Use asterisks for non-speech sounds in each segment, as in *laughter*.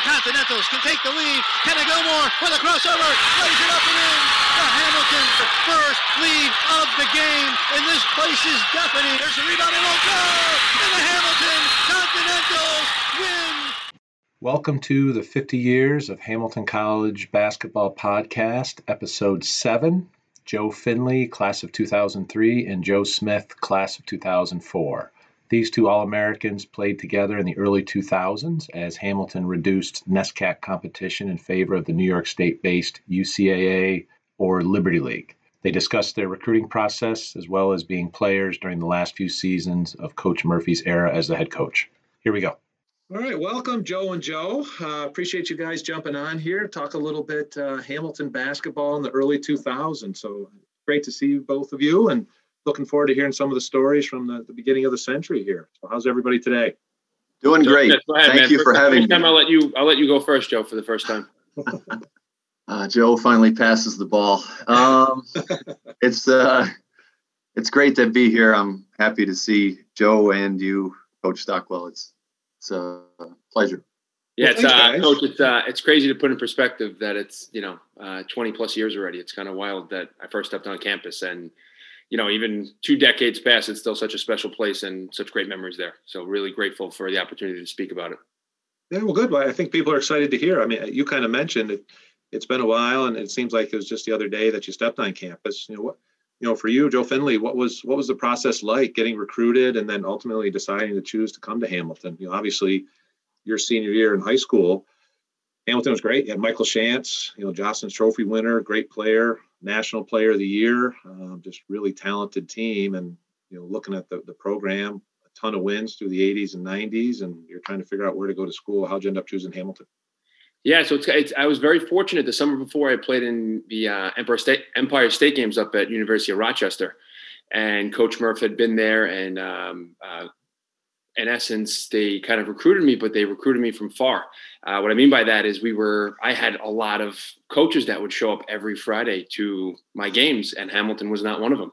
the Continentals can take the lead. Kenny Gilmore with a crossover, lays it up and in. The Hamilton first lead of the game, and this place is deafening. There's a rebound and won't go, and the Hamilton Continentals win. Welcome to the 50 Years of Hamilton College Basketball Podcast, Episode 7. Joe Finley, class of 2003, and Joe Smith, class of 2004. These two All Americans played together in the early 2000s as Hamilton reduced NESCAC competition in favor of the New York State based UCAA or Liberty League. They discussed their recruiting process as well as being players during the last few seasons of Coach Murphy's era as the head coach. Here we go. All right, welcome, Joe and Joe. Uh, appreciate you guys jumping on here. Talk a little bit uh, Hamilton basketball in the early 2000s. So great to see both of you, and looking forward to hearing some of the stories from the, the beginning of the century here. So how's everybody today? Doing great. Ahead, Thank man. you for having time me. I'll let you. I'll let you go first, Joe, for the first time. *laughs* uh, Joe finally passes the ball. Um, *laughs* it's uh, it's great to be here. I'm happy to see Joe and you, Coach Stockwell. It's it's a pleasure. Yeah, it's, uh, coach. It's uh, it's crazy to put in perspective that it's you know uh, 20 plus years already. It's kind of wild that I first stepped on campus and you know, even two decades past, it's still such a special place and such great memories there. So really grateful for the opportunity to speak about it. Yeah, well, good. Well, I think people are excited to hear. I mean, you kind of mentioned it. It's been a while, and it seems like it was just the other day that you stepped on campus. You know what? You know, for you, Joe Finley, what was what was the process like getting recruited and then ultimately deciding to choose to come to Hamilton? You know, obviously, your senior year in high school, Hamilton was great. You had Michael Shantz, you know, Jostens Trophy winner, great player, National Player of the Year, um, just really talented team. And you know, looking at the the program, a ton of wins through the 80s and 90s, and you're trying to figure out where to go to school. How'd you end up choosing Hamilton? Yeah, so it's, it's, I was very fortunate. The summer before, I played in the uh, Empire State Empire State Games up at University of Rochester, and Coach Murph had been there, and um, uh, in essence, they kind of recruited me, but they recruited me from far. Uh, what I mean by that is we were, I had a lot of coaches that would show up every Friday to my games, and Hamilton was not one of them.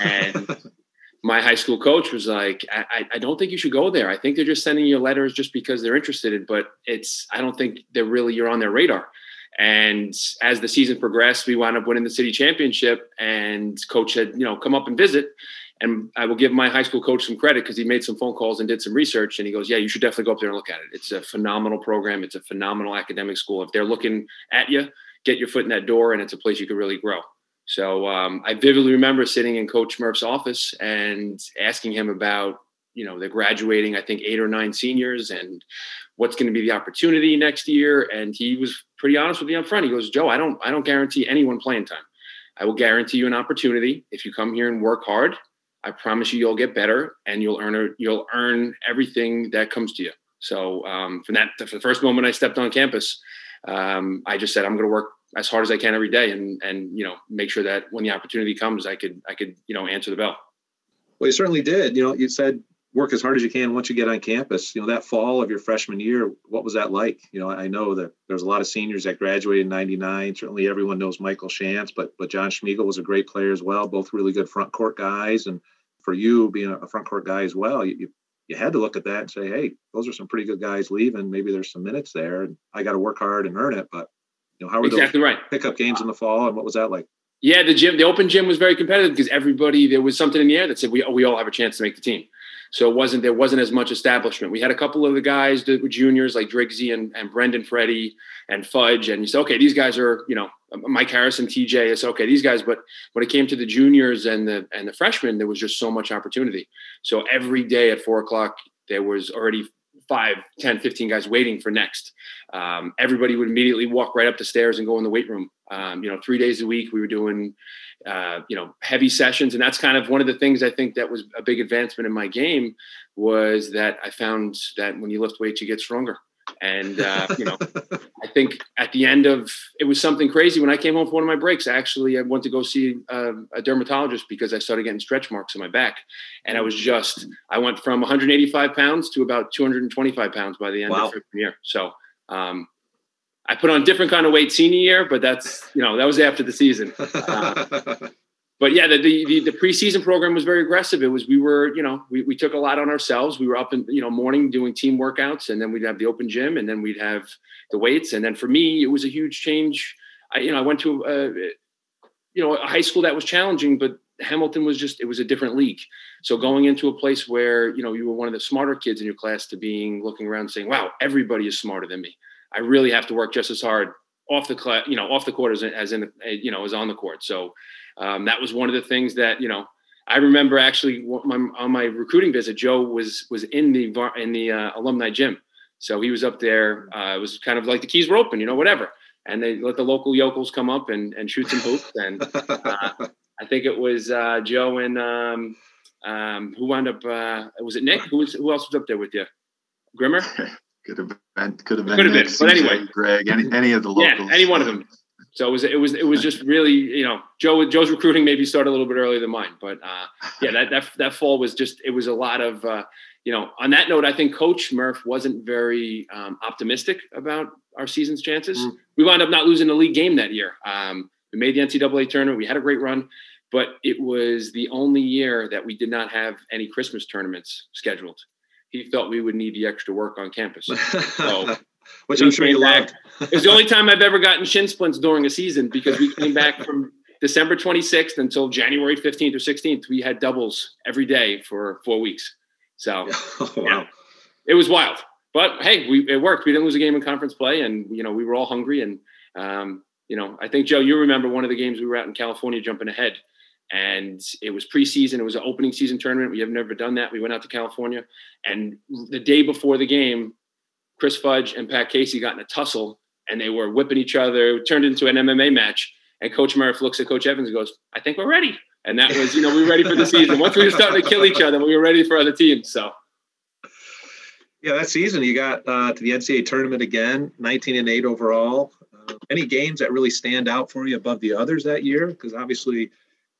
And *laughs* my high school coach was like, I, I, don't think you should go there. I think they're just sending you letters just because they're interested, in, but it's, I don't think they're really, you're on their radar. And as the season progressed, we wound up winning the city championship, and coach said, you know, come up and visit. And I will give my high school coach some credit because he made some phone calls and did some research. And he goes, Yeah, you should definitely go up there and look at it. It's a phenomenal program. It's a phenomenal academic school. If they're looking at you, get your foot in that door, and it's a place you could really grow. So um, I vividly remember sitting in Coach Murph's office and asking him about, you know, they're graduating, I think, eight or nine seniors and what's going to be the opportunity next year. And he was pretty honest with me up front. He goes, Joe, I don't, I don't guarantee anyone playing time. I will guarantee you an opportunity if you come here and work hard I promise you, you'll get better, and you'll earn you'll earn everything that comes to you. So um, from that, for the first moment I stepped on campus, um, I just said I'm going to work as hard as I can every day, and and you know make sure that when the opportunity comes, I could I could you know answer the bell. Well, you certainly did. You know, you said work as hard as you can once you get on campus. You know, that fall of your freshman year, what was that like? You know, I know that there's a lot of seniors that graduated in 99. Certainly everyone knows Michael Shantz, but but John Schmiegel was a great player as well, both really good front court guys. And for you being a front court guy as well, you, you had to look at that and say, hey, those are some pretty good guys leaving. Maybe there's some minutes there and I got to work hard and earn it. But you know, how were exactly those right. pickup games in the fall and what was that like? Yeah, the gym, the open gym was very competitive because everybody, there was something in the air that said we, we all have a chance to make the team. So it wasn't there wasn't as much establishment. We had a couple of the guys that were juniors like Drigsy and, and Brendan Ferretti and Fudge. And you said, okay, these guys are, you know, Mike Harrison, TJ. I said, okay, these guys. But when it came to the juniors and the and the freshmen, there was just so much opportunity. So every day at four o'clock, there was already five, 10, 15 guys waiting for next. Um, everybody would immediately walk right up the stairs and go in the weight room. Um, you know, three days a week, we were doing, uh, you know, heavy sessions. And that's kind of one of the things I think that was a big advancement in my game was that I found that when you lift weights, you get stronger. And, uh, you know, *laughs* I think at the end of it was something crazy. When I came home from one of my breaks, actually, I went to go see a, a dermatologist because I started getting stretch marks on my back. And I was just, I went from 185 pounds to about 225 pounds by the end wow. of the year. So, um, I put on different kind of weight senior year, but that's, you know, that was after the season. Uh, *laughs* but yeah, the, the, the preseason program was very aggressive. It was we were you know we, we took a lot on ourselves. We were up in you know morning doing team workouts, and then we'd have the open gym, and then we'd have the weights, and then for me it was a huge change. I you know I went to a, you know a high school that was challenging, but Hamilton was just it was a different league. So going into a place where you know you were one of the smarter kids in your class to being looking around saying, "Wow, everybody is smarter than me. I really have to work just as hard off the class, you know, off the court as, as in you know as on the court." So um, that was one of the things that you know I remember actually my, on my recruiting visit, Joe was was in the in the uh, alumni gym, so he was up there. Uh, it was kind of like the keys were open, you know, whatever, and they let the local yokels come up and, and shoot some hoops. And uh, *laughs* I think it was uh, Joe and um, um, who wound up. Uh, was it Nick? Who was who else was up there with you? Grimmer. *laughs* could have been. Could have been. Could have been. But anyway, Greg. Any any of the locals. Yeah, any one of them. So it was it was it was just really you know Joe Joe's recruiting maybe started a little bit earlier than mine, but uh, yeah that that that fall was just it was a lot of uh, you know on that note I think Coach Murph wasn't very um, optimistic about our season's chances. Mm. We wound up not losing the league game that year. Um, we made the NCAA tournament. We had a great run, but it was the only year that we did not have any Christmas tournaments scheduled. He felt we would need the extra work on campus. *laughs* So *laughs* which I'm sure you loved. *laughs* it was the only time I've ever gotten shin splints during a season because we came back from December 26th until January 15th or 16th. We had doubles every day for four weeks. So oh, wow. yeah, it was wild. But hey, we, it worked. We didn't lose a game in conference play, and you know we were all hungry. And um, you know, I think Joe, you remember one of the games we were out in California jumping ahead, and it was preseason. It was an opening season tournament. We have never done that. We went out to California, and the day before the game, Chris Fudge and Pat Casey got in a tussle and they were whipping each other. It turned into an MMA match. And Coach Murph looks at Coach Evans and goes, I think we're ready. And that was, you know, we were ready for the season. Once we were starting to kill each other, we were ready for other teams. So, yeah, that season you got uh, to the NCAA tournament again, 19 and 8 overall. Uh, any games that really stand out for you above the others that year? Because obviously,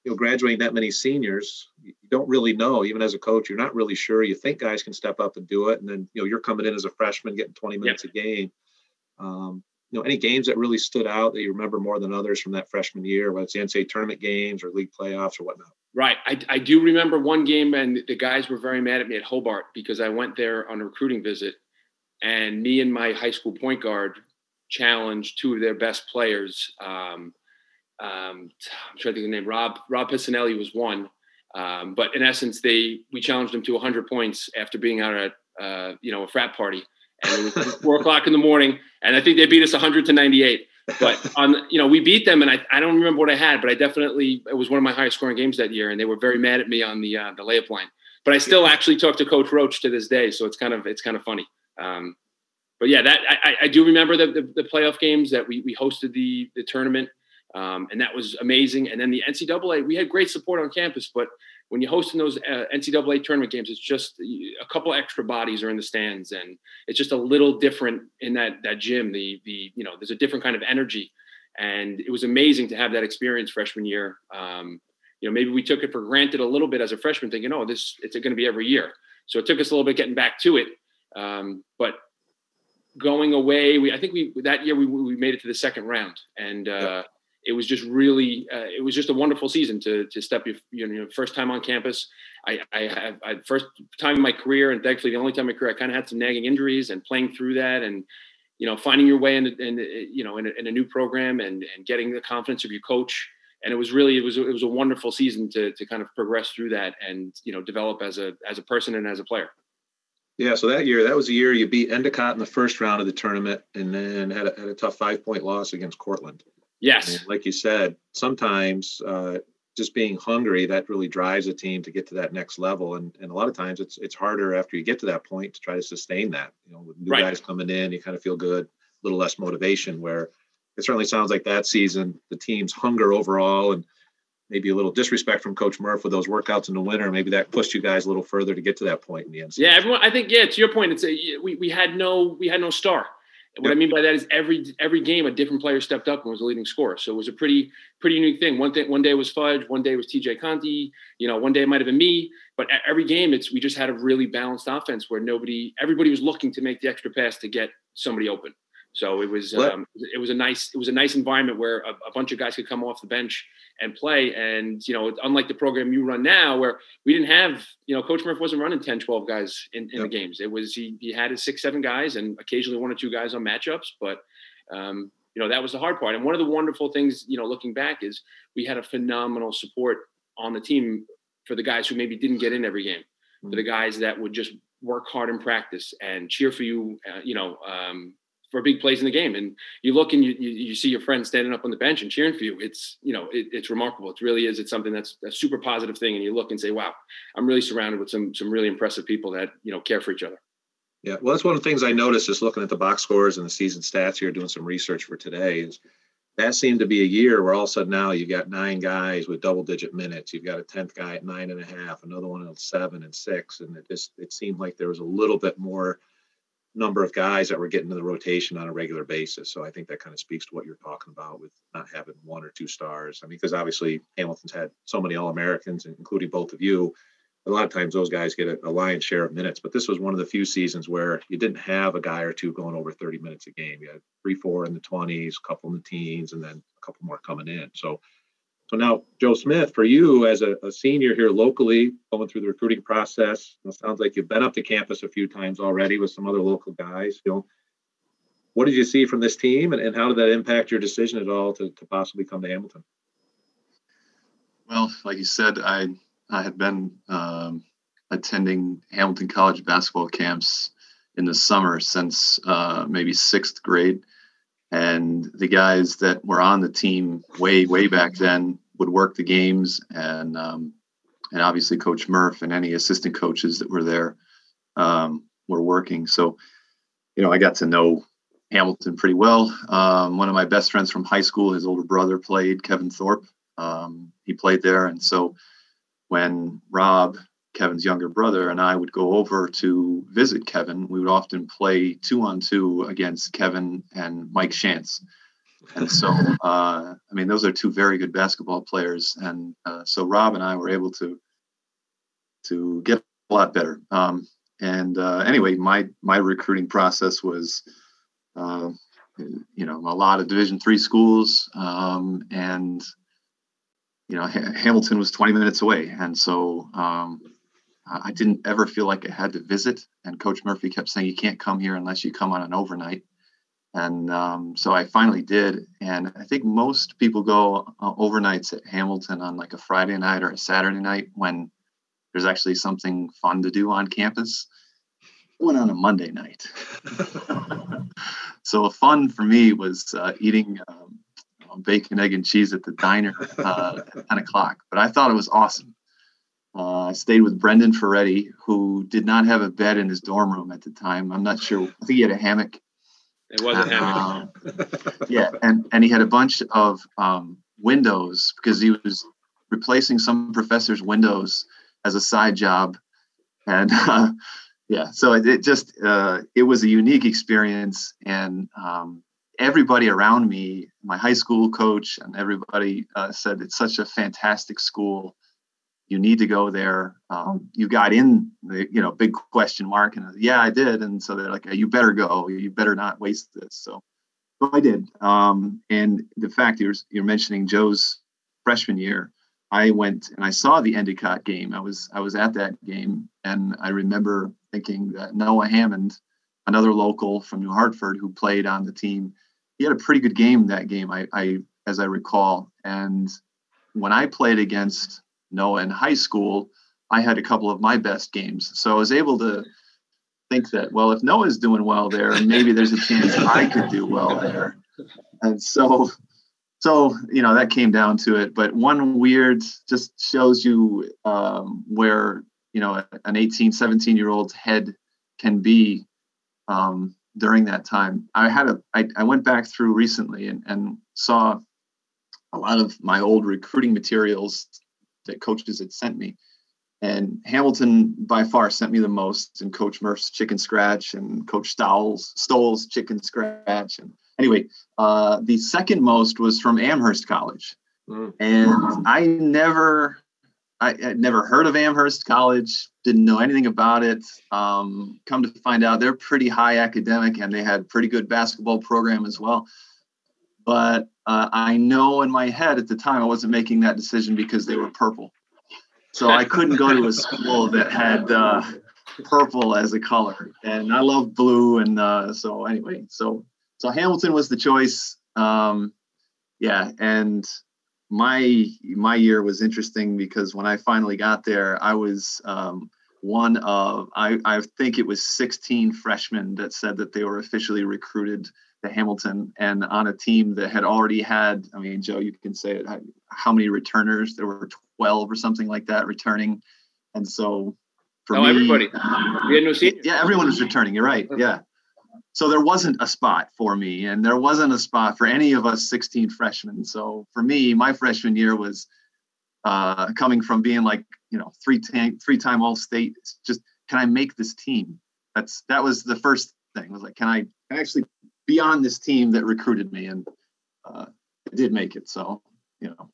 you know, graduating that many seniors, you don't really know. Even as a coach, you're not really sure. You think guys can step up and do it, and then you know you're coming in as a freshman, getting 20 minutes yep. a game. Um, you know, any games that really stood out that you remember more than others from that freshman year, whether it's the NCAA tournament games or league playoffs or whatnot? Right. I, I do remember one game, and the guys were very mad at me at Hobart because I went there on a recruiting visit, and me and my high school point guard challenged two of their best players. Um, um, I'm trying to think of the name. Rob Rob Piscinelli was one, um, but in essence, they we challenged them to 100 points after being out at uh, you know a frat party, and it was four *laughs* o'clock in the morning, and I think they beat us 100 to 98. But on you know we beat them, and I, I don't remember what I had, but I definitely it was one of my highest scoring games that year, and they were very mad at me on the uh, the layup line. But I still actually talk to Coach Roach to this day, so it's kind of it's kind of funny. Um, but yeah, that I, I do remember the, the, the playoff games that we we hosted the the tournament. Um, and that was amazing. And then the NCAA, we had great support on campus, but when you're hosting those uh, NCAA tournament games, it's just a couple extra bodies are in the stands, and it's just a little different in that that gym. The the you know there's a different kind of energy, and it was amazing to have that experience freshman year. Um, you know, maybe we took it for granted a little bit as a freshman, thinking, oh, this it's going to be every year. So it took us a little bit getting back to it, um, but going away, we I think we that year we we made it to the second round, and uh, it was just really uh, it was just a wonderful season to to step your you know first time on campus. I i have I, first time in my career and thankfully the only time in my career i kind of had some nagging injuries and playing through that and you know finding your way in, you know in a, in a new program and and getting the confidence of your coach. And it was really it was it was a wonderful season to to kind of progress through that and you know develop as a as a person and as a player. Yeah, so that year, that was the year you beat Endicott in the first round of the tournament, and then had a, had a tough five point loss against Cortland. Yes. Like you said, sometimes uh, just being hungry that really drives a team to get to that next level, and and a lot of times it's it's harder after you get to that point to try to sustain that. You know, with new right. guys coming in, you kind of feel good, a little less motivation. Where it certainly sounds like that season, the team's hunger overall, and maybe a little disrespect from Coach Murph with those workouts in the winter. Maybe that pushed you guys a little further to get to that point in the end. Yeah, everyone. I think yeah. To your point, it's a, we we had no we had no star. What yep. I mean by that is every every game a different player stepped up and was a leading scorer. So it was a pretty pretty unique thing. One thing one day was Fudge, one day was TJ Conti, you know, one day it might have been me. But at every game it's we just had a really balanced offense where nobody everybody was looking to make the extra pass to get somebody open. So it was um, it was a nice it was a nice environment where a, a, bunch of guys could come off the bench and play. And you know, unlike the program you run now, where we didn't have you know, Coach Murph wasn't running 10, 12 guys in, in yep. the games. It was he he had his six, seven guys, and occasionally one or two guys on matchups. But um, you know, that was the hard part. And one of the wonderful things, you know, looking back, is we had a phenomenal support on the team for the guys who maybe didn't get in every game, mm-hmm. for the guys that would just work hard in practice and cheer for you, uh, you know, um, for big plays in the game. And you look and you, you, you, see your friends standing up on the bench and cheering for you. It's, you know, it, it's remarkable. It really is. It's something that's a super positive thing. And you look and say, wow, I'm really surrounded with some, some really impressive people that, you know, care for each other. Yeah. Well, that's one of the things I noticed just looking at the box scores and the season stats here, doing some research for today is that seemed to be a year where all of a sudden now you've got nine guys with double digit minutes. You've got a 10th guy at nine and a half, another one at seven and six. And it just, it seemed like there was a little bit more number of guys that were getting to the rotation on a regular basis. So I think that kind of speaks to what you're talking about with not having one or two stars. I mean, because obviously Hamilton's had so many All Americans, including both of you. A lot of times those guys get a, a, lion's share of minutes, but this was one of the few seasons where you didn't have a guy or two going over 30 minutes a game. You had three, four in the 20s, a couple in the teens, and then a couple more coming in. So so now, Joe Smith, for you as a, a, senior here locally, going through the recruiting process, sounds like you've been up to campus a few times already with some other local guys. You know, what did you see from this team, and, and how did that impact your decision at all to, to possibly come to Hamilton? Well, like you said, I I had been um, attending Hamilton College basketball camps in the summer since uh, maybe sixth grade and the guys that were on the team way way back then would work the games. And um, and obviously coach murph and any assistant coaches that were there um, were working. So you know i got to know hamilton pretty well. Um, one of my best friends from high school his older brother played kevin thorpe. Um, he played there. And so when rob Kevin's younger brother and I would go over to visit Kevin. We would often play two on two against Kevin and Mike Shantz. And so, *laughs* uh, I mean, those are two very good basketball players. And uh, so Rob and I were able to to get a lot better. Um, and uh, anyway, my my recruiting process was, uh, you know, a lot of Division three schools, um, and you know, Hamilton was 20 minutes away, and so um, I didn't ever feel like I had to visit. And Coach Murphy kept saying, you can't come here unless you come on an overnight. And um, so I finally did. And I think most people go uh, overnights at Hamilton on like a Friday night or a Saturday night when there's actually something fun to do on campus. I went on a Monday night. *laughs* so fun for me was uh, eating um, bacon, egg, and cheese at the diner uh, at 10 o'clock. But I thought it was awesome. Uh, I stayed with Brendan Ferretti, who did not have a bed in his dorm room at the time. I'm not sure. I think he had a hammock. It was a hammock. Uh, yeah, and and he had a bunch of um, windows because he was replacing some professors' windows as a side job, and *laughs* uh, yeah, so it, it just uh, it was a unique experience, and um, everybody around me, my high school coach, and everybody uh, said it's such a fantastic school you need to go there. Um, you got in the, you know, big question mark. And yeah, I did. And so they're like, you better go. You better not waste this. So, so I did. Um, and the fact you're, you're mentioning Joe's freshman year, I went and I saw the Endicott game. I was I was at that game, and I remember thinking that Noah Hammond, another local from New Hartford who played on the team, he had a pretty good game that game. I, I as I recall, and when I played against Noah in high school, I had a couple of my best games. So I was able to think that, well, if Noah's doing well there, maybe there's a chance I could do well there. And so, so you know, that came down to it. But one weird just shows you um, where you know an 18, 17 year old's head can be um, during that time. I had a I, I went back through recently and, and saw a lot of my old recruiting materials that coaches had sent me. And Hamilton by far sent me the most, and Coach Murph's chicken scratch and Coach Stowell's Stoll's chicken scratch. And anyway, uh, the second most was from Amherst College. Mm. And I never I had never heard of Amherst College, didn't know anything about it. Um, come to find out, they're pretty high academic and they had pretty good basketball program as well. But uh, I know in my head at the time I wasn't making that decision because they were purple. So I couldn't go to a school that had uh, purple as a color, and I love blue. And uh, so anyway, so so Hamilton was the choice. Um, yeah, and my my year was interesting because when I finally got there, I was um, one of I, I think it was 16 freshmen that said that they were officially recruited to Hamilton and on a team that had already had I mean Joe you can say it how many returners? There were 12 or something like that returning. And so for oh, me everybody. *sighs* We had no seniors. yeah everyone was returning you're right yeah. So there wasn't a spot for me and there wasn't a spot for any of us 16 freshmen. So for me my freshman year was uh, coming from being like you know three time three time all state just can i make this team? That's that was the first thing was like can i, can I actually be on this team that recruited me and uh, did make it so you know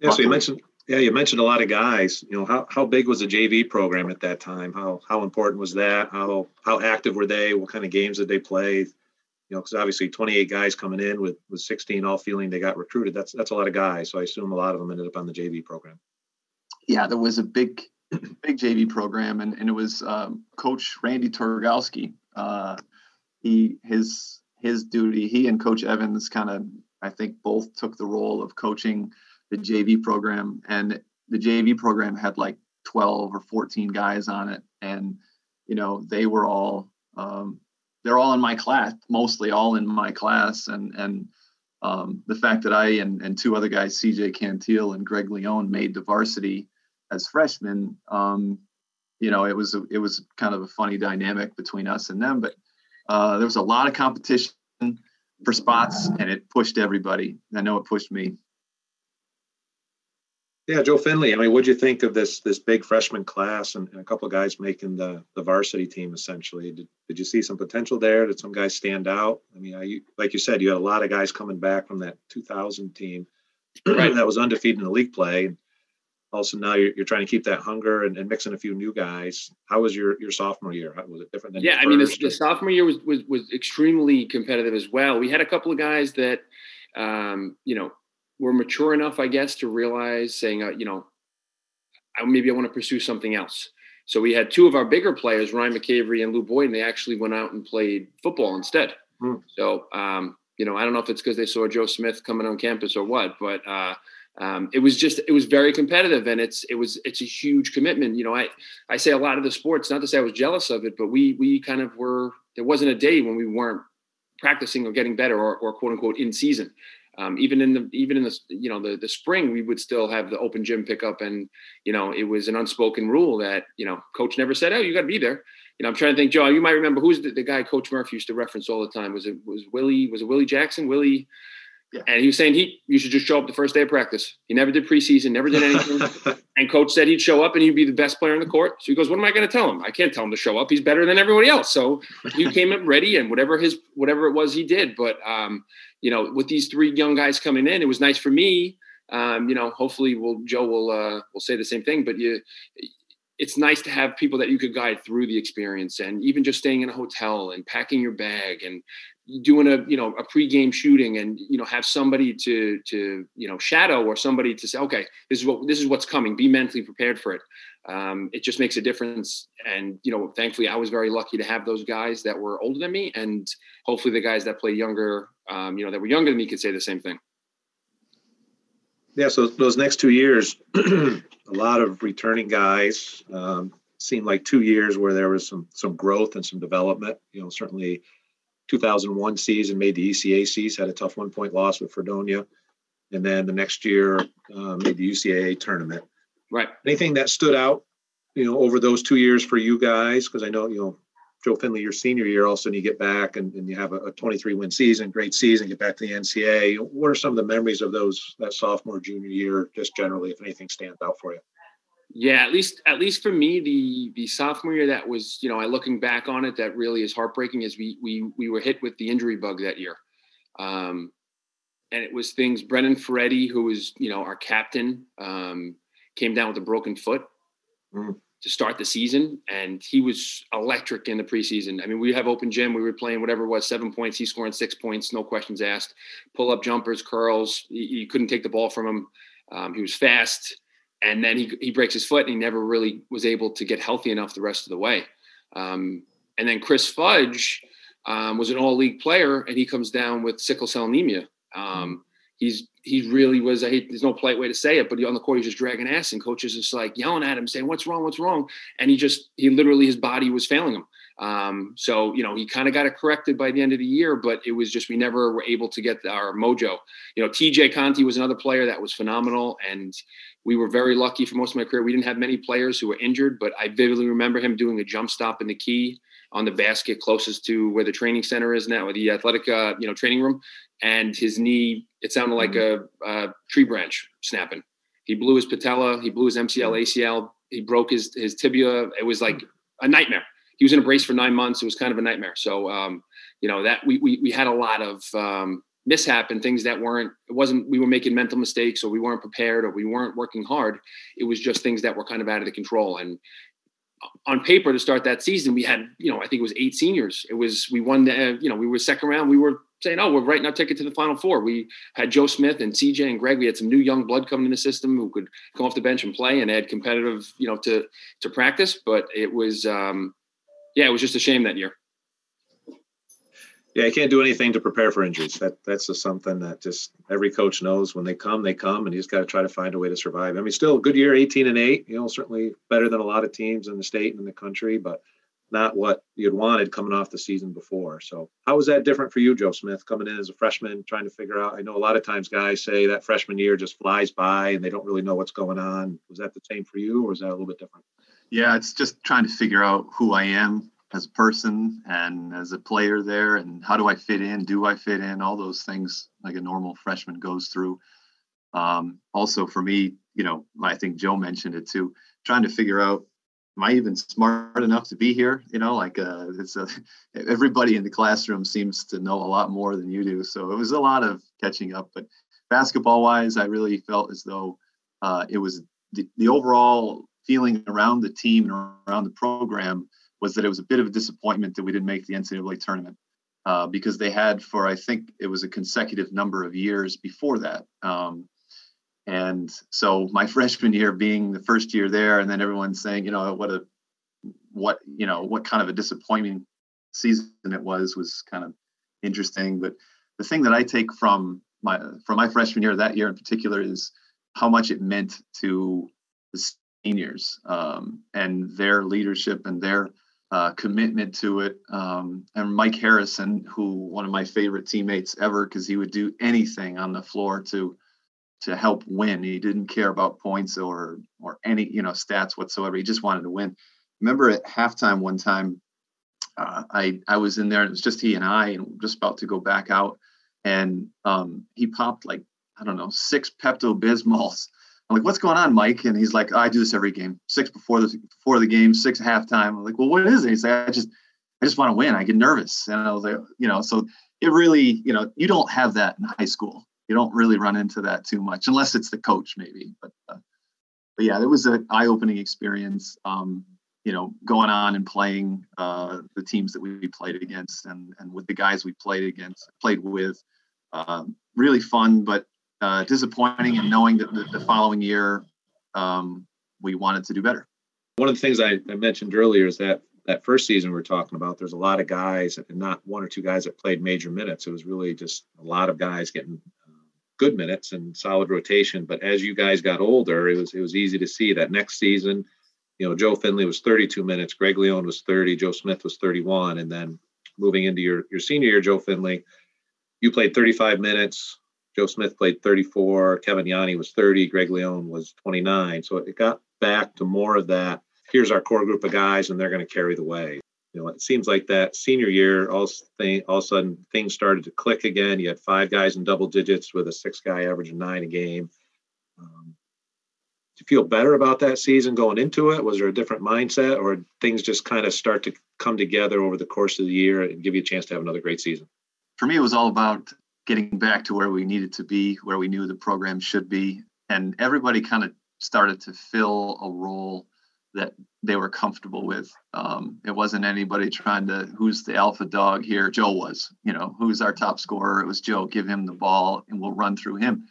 yeah so you mentioned yeah, you mentioned a lot of guys. You know, how, how big was the JV program at that time? How how important was that? How how active were they? What kind of games did they play? You know, because obviously 28 guys coming in with with 16 all feeling they got recruited. That's that's a lot of guys. So I assume a lot of them ended up on the JV program. Yeah, there was a big big JV program, and and it was um, Coach Randy Torgalski. Uh, he his his duty. He and Coach Evans kind of I think both took the role of coaching the JV program, and the JV program had like 12 or 14 guys on it, and you know they were all um, they're all in my class, mostly all in my class, and and um, the fact that I and, and two other guys, CJ Cantil and Greg Leone, made the varsity as freshmen, um, you know, it was a, it was kind of a funny dynamic between us and them. But uh, there was a lot of competition for spots, and it pushed everybody. I know it pushed me. Yeah, Joe Finley. I mean, what'd you think of this this big freshman class and, and a couple of guys making the the varsity team? Essentially, did, did you see some potential there? Did some guys stand out? I mean, I, like you said, you had a lot of guys coming back from that 2000 team right. that was undefeated in the league play. And also now you're, you're trying to keep that hunger and, and mixing a few new guys. How was your your sophomore year? How, was it different than? Yeah, I mean, the, the sophomore year was, was was extremely competitive as well. We had a couple of guys that, um, you know we're mature enough, I guess, to realize saying, uh, you know, I, maybe I want to pursue something else. So we had two of our bigger players, Ryan McCavery and Lou Boyd, and they actually went out and played football instead. Hmm. So, um, you know, I don't know if it's because they saw Joe Smith coming on campus or what, but uh, um, it was just it was very competitive, and it's it was it's a huge commitment. You know, I I say a lot of the sports, not to say I was jealous of it, but we we kind of were. There wasn't a day when we weren't practicing or getting better or, or quote unquote in season um, even in the even in the you know the the spring we would still have the open gym pickup and you know it was an unspoken rule that you know coach never said oh you got to be there you know i'm trying to think joe you might remember who's the, the, guy coach murphy used to reference all the time was it was willie was it willie jackson willie yeah. and he was saying he you should just show up the first day of practice. He never did preseason never did anything. *laughs* And coach said he'd show up and he'd be the best player in the court. So he goes what am i going to tell him? I can't tell him to show up. He's better than everybody else. So he *laughs* came up ready and whatever his whatever it was he did. But um you know, with these three young guys coming in, it was nice for me. Um, you know, hopefully, will Joe will uh, will say the same thing. But you, it's nice to have people that you could guide through the experience, and even just staying in a hotel and packing your bag and doing a you know a pregame shooting, and you know have somebody to to you know shadow or somebody to say, okay, this is what this is what's coming. Be mentally prepared for it. Um, it just makes a difference. And you know, thankfully, I was very lucky to have those guys that were older than me, and hopefully, the guys that play younger um, you know, that were younger than me could say the same thing. Yeah, so those next two years, *clears throat* a lot of returning guys. Um, seemed like two years where there was some some growth and some development. You know, certainly 2001 season made the ECACs, had a tough one point loss with Fredonia, and then the next year uh, made the UCAA tournament. Right. Anything that stood out, you know, over those two years for you guys? Because I know you know Joe Finley, your senior year, all of a sudden you get back and, and you have a, a 23 win season, great season, get back to the NCAA. What are some of the memories of those that sophomore, junior year, just generally, if anything stands out for you? Yeah, at least at least for me, the the sophomore year that was, you know, I looking back on it, that really is heartbreaking. Is we we we were hit with the injury bug that year, um, and it was things. Brendan Ferretti, who was you know our captain, um, came down with a broken foot mm. to start the season, and he was electric in the preseason. I mean, we have open gym. We were playing whatever it was, seven points. He's scoring six points, no questions asked. Pull up jumpers, curls. You couldn't take the ball from him. Um, he was fast, and then he he breaks his foot, and he never really was able to get healthy enough the rest of the way. Um, and then Chris Fudge um, was an all league player, and he comes down with sickle cell anemia. Um, he's he really was. I hate, there's no polite way to say it, but he, on the court he's just dragging ass, and coaches just like yelling at him, saying, "What's wrong? What's wrong?" And he just he literally his body was failing him. Um, so you know he kind of got it corrected by the end of the year, but it was just we never were able to get our mojo. You know, TJ Conti was another player that was phenomenal, and we were very lucky for most of my career. We didn't have many players who were injured, but I vividly remember him doing a jump stop in the key on the basket closest to where the training center is now, the athletic, uh, you know, training room. And his knee, it sounded like mm-hmm. a, a, tree branch snapping. He blew his patella, he blew his MCL, ACL, he broke his his tibia. It was like a nightmare. He was in a brace for nine months. It was kind of a nightmare. So, um, you know, that we, we we had a lot of um, mishap and things that weren't. It wasn't we were making mental mistakes or we weren't prepared or we weren't working hard. It was just things that were kind of out of the control. And on paper to start that season, we had, you know, I think it was eight seniors. It was, we won the, you know, we were second round. We were saying, oh, we're writing our ticket to the final four. We had Joe Smith and CJ and Greg. We had some new young blood coming in the system who could come off the bench and play and add competitive, you know, to, to practice. But it was, um, yeah, it was just a shame that year yeah, I can't do anything to prepare for injuries. That that's just something that just every coach knows when they come, they come, and you just got to try to find a way to survive. I mean, still a good year, 18 and eight. You know, certainly better than a lot of teams in the state and in the country, but not what you'd wanted coming off the season before. So, how was that different for you, Joe Smith, coming in as a freshman, trying to figure out? I know a lot of times guys say that freshman year just flies by and they don't really know what's going on. Was that the same for you, or was that a little bit different? Yeah, it's just trying to figure out who I am as a person and as a player there and how do i fit in do i fit in all those things like a normal freshman goes through. Um, also for me you know i think joe mentioned it too trying to figure out am i even smart enough to be here? You know like uh, it's a, everybody in the classroom seems to know a lot more than you do. So it was a lot of catching up but basketball wise i really felt as though uh, it was the, the overall feeling around the team and around the program was that it was a bit of a disappointment that we didn't make the NCAA tournament uh, because they had for I think it was a consecutive number of years before that. Um, and so my *laughs* freshman year being the first year there, and then everyone saying, you know, what a what you know what kind of a disappointing season it was was kind of interesting. But the thing that I take from my from my freshman year that year in particular is how much it meant to the seniors um, and their leadership and their uh, commitment to it. Um, and Mike Harrison, who one of my favorite teammates ever, because he would do anything on the floor to to help win. He didn't care about points or or any you know stats whatsoever. He just wanted to win. Remember at halftime one time, uh, I I was in there and it was just he and I, and just about to go back out, and um, he popped like I don't know six Pepto Bismols I'm like, what's going on, Mike? And he's like, I do this every game. Six before the before the game, six halftime. I'm like, well, what is it? He's like, I just I just want to win. I get nervous. And I was like, you know, so it really, you know, you don't have that in high school. You don't really run into that too much, unless it's the coach, maybe. But uh, but yeah, it was an eye-opening experience. Um, you know, going on and playing uh, the teams that we played against and and with the guys we played against, played with. Um, really fun, but uh, disappointing and knowing that the, the following year um, we wanted to do better. One of the things I, I, mentioned earlier is that that first season we are talking about, there's a lot of guys and not one or two guys that played major minutes. It was really just a lot of guys getting uh, good minutes and solid rotation. But as you guys got older, it was it was easy to see that next season, you know, Joe Finley was 32 minutes, Greg Leone was 30, Joe Smith was 31, and then moving into your your senior year, Joe Finley, you played 35 minutes, Joe Smith played 34, Kevin Yanni was 30, Greg Leone was 29. So it got back to more of that. Here's our core group of guys, and they're going to carry the way. You know, it seems like that senior year, all, thing, all of a sudden things started to click again. You had five guys in double digits with a six guy average of nine a game. Um, you feel better about that season going into it? Was there a different mindset, or things just kind of start to come together over the course of the year and give you a chance to have another great season? For me, it was all about getting back to where we needed to be, where we knew the program should be. And everybody kind of started to fill a role that they were comfortable with. Um, it wasn't anybody trying to who's the alpha dog here. Joe was, you know, who's our top scorer. It was Joe. Give him the ball, and we'll run through him.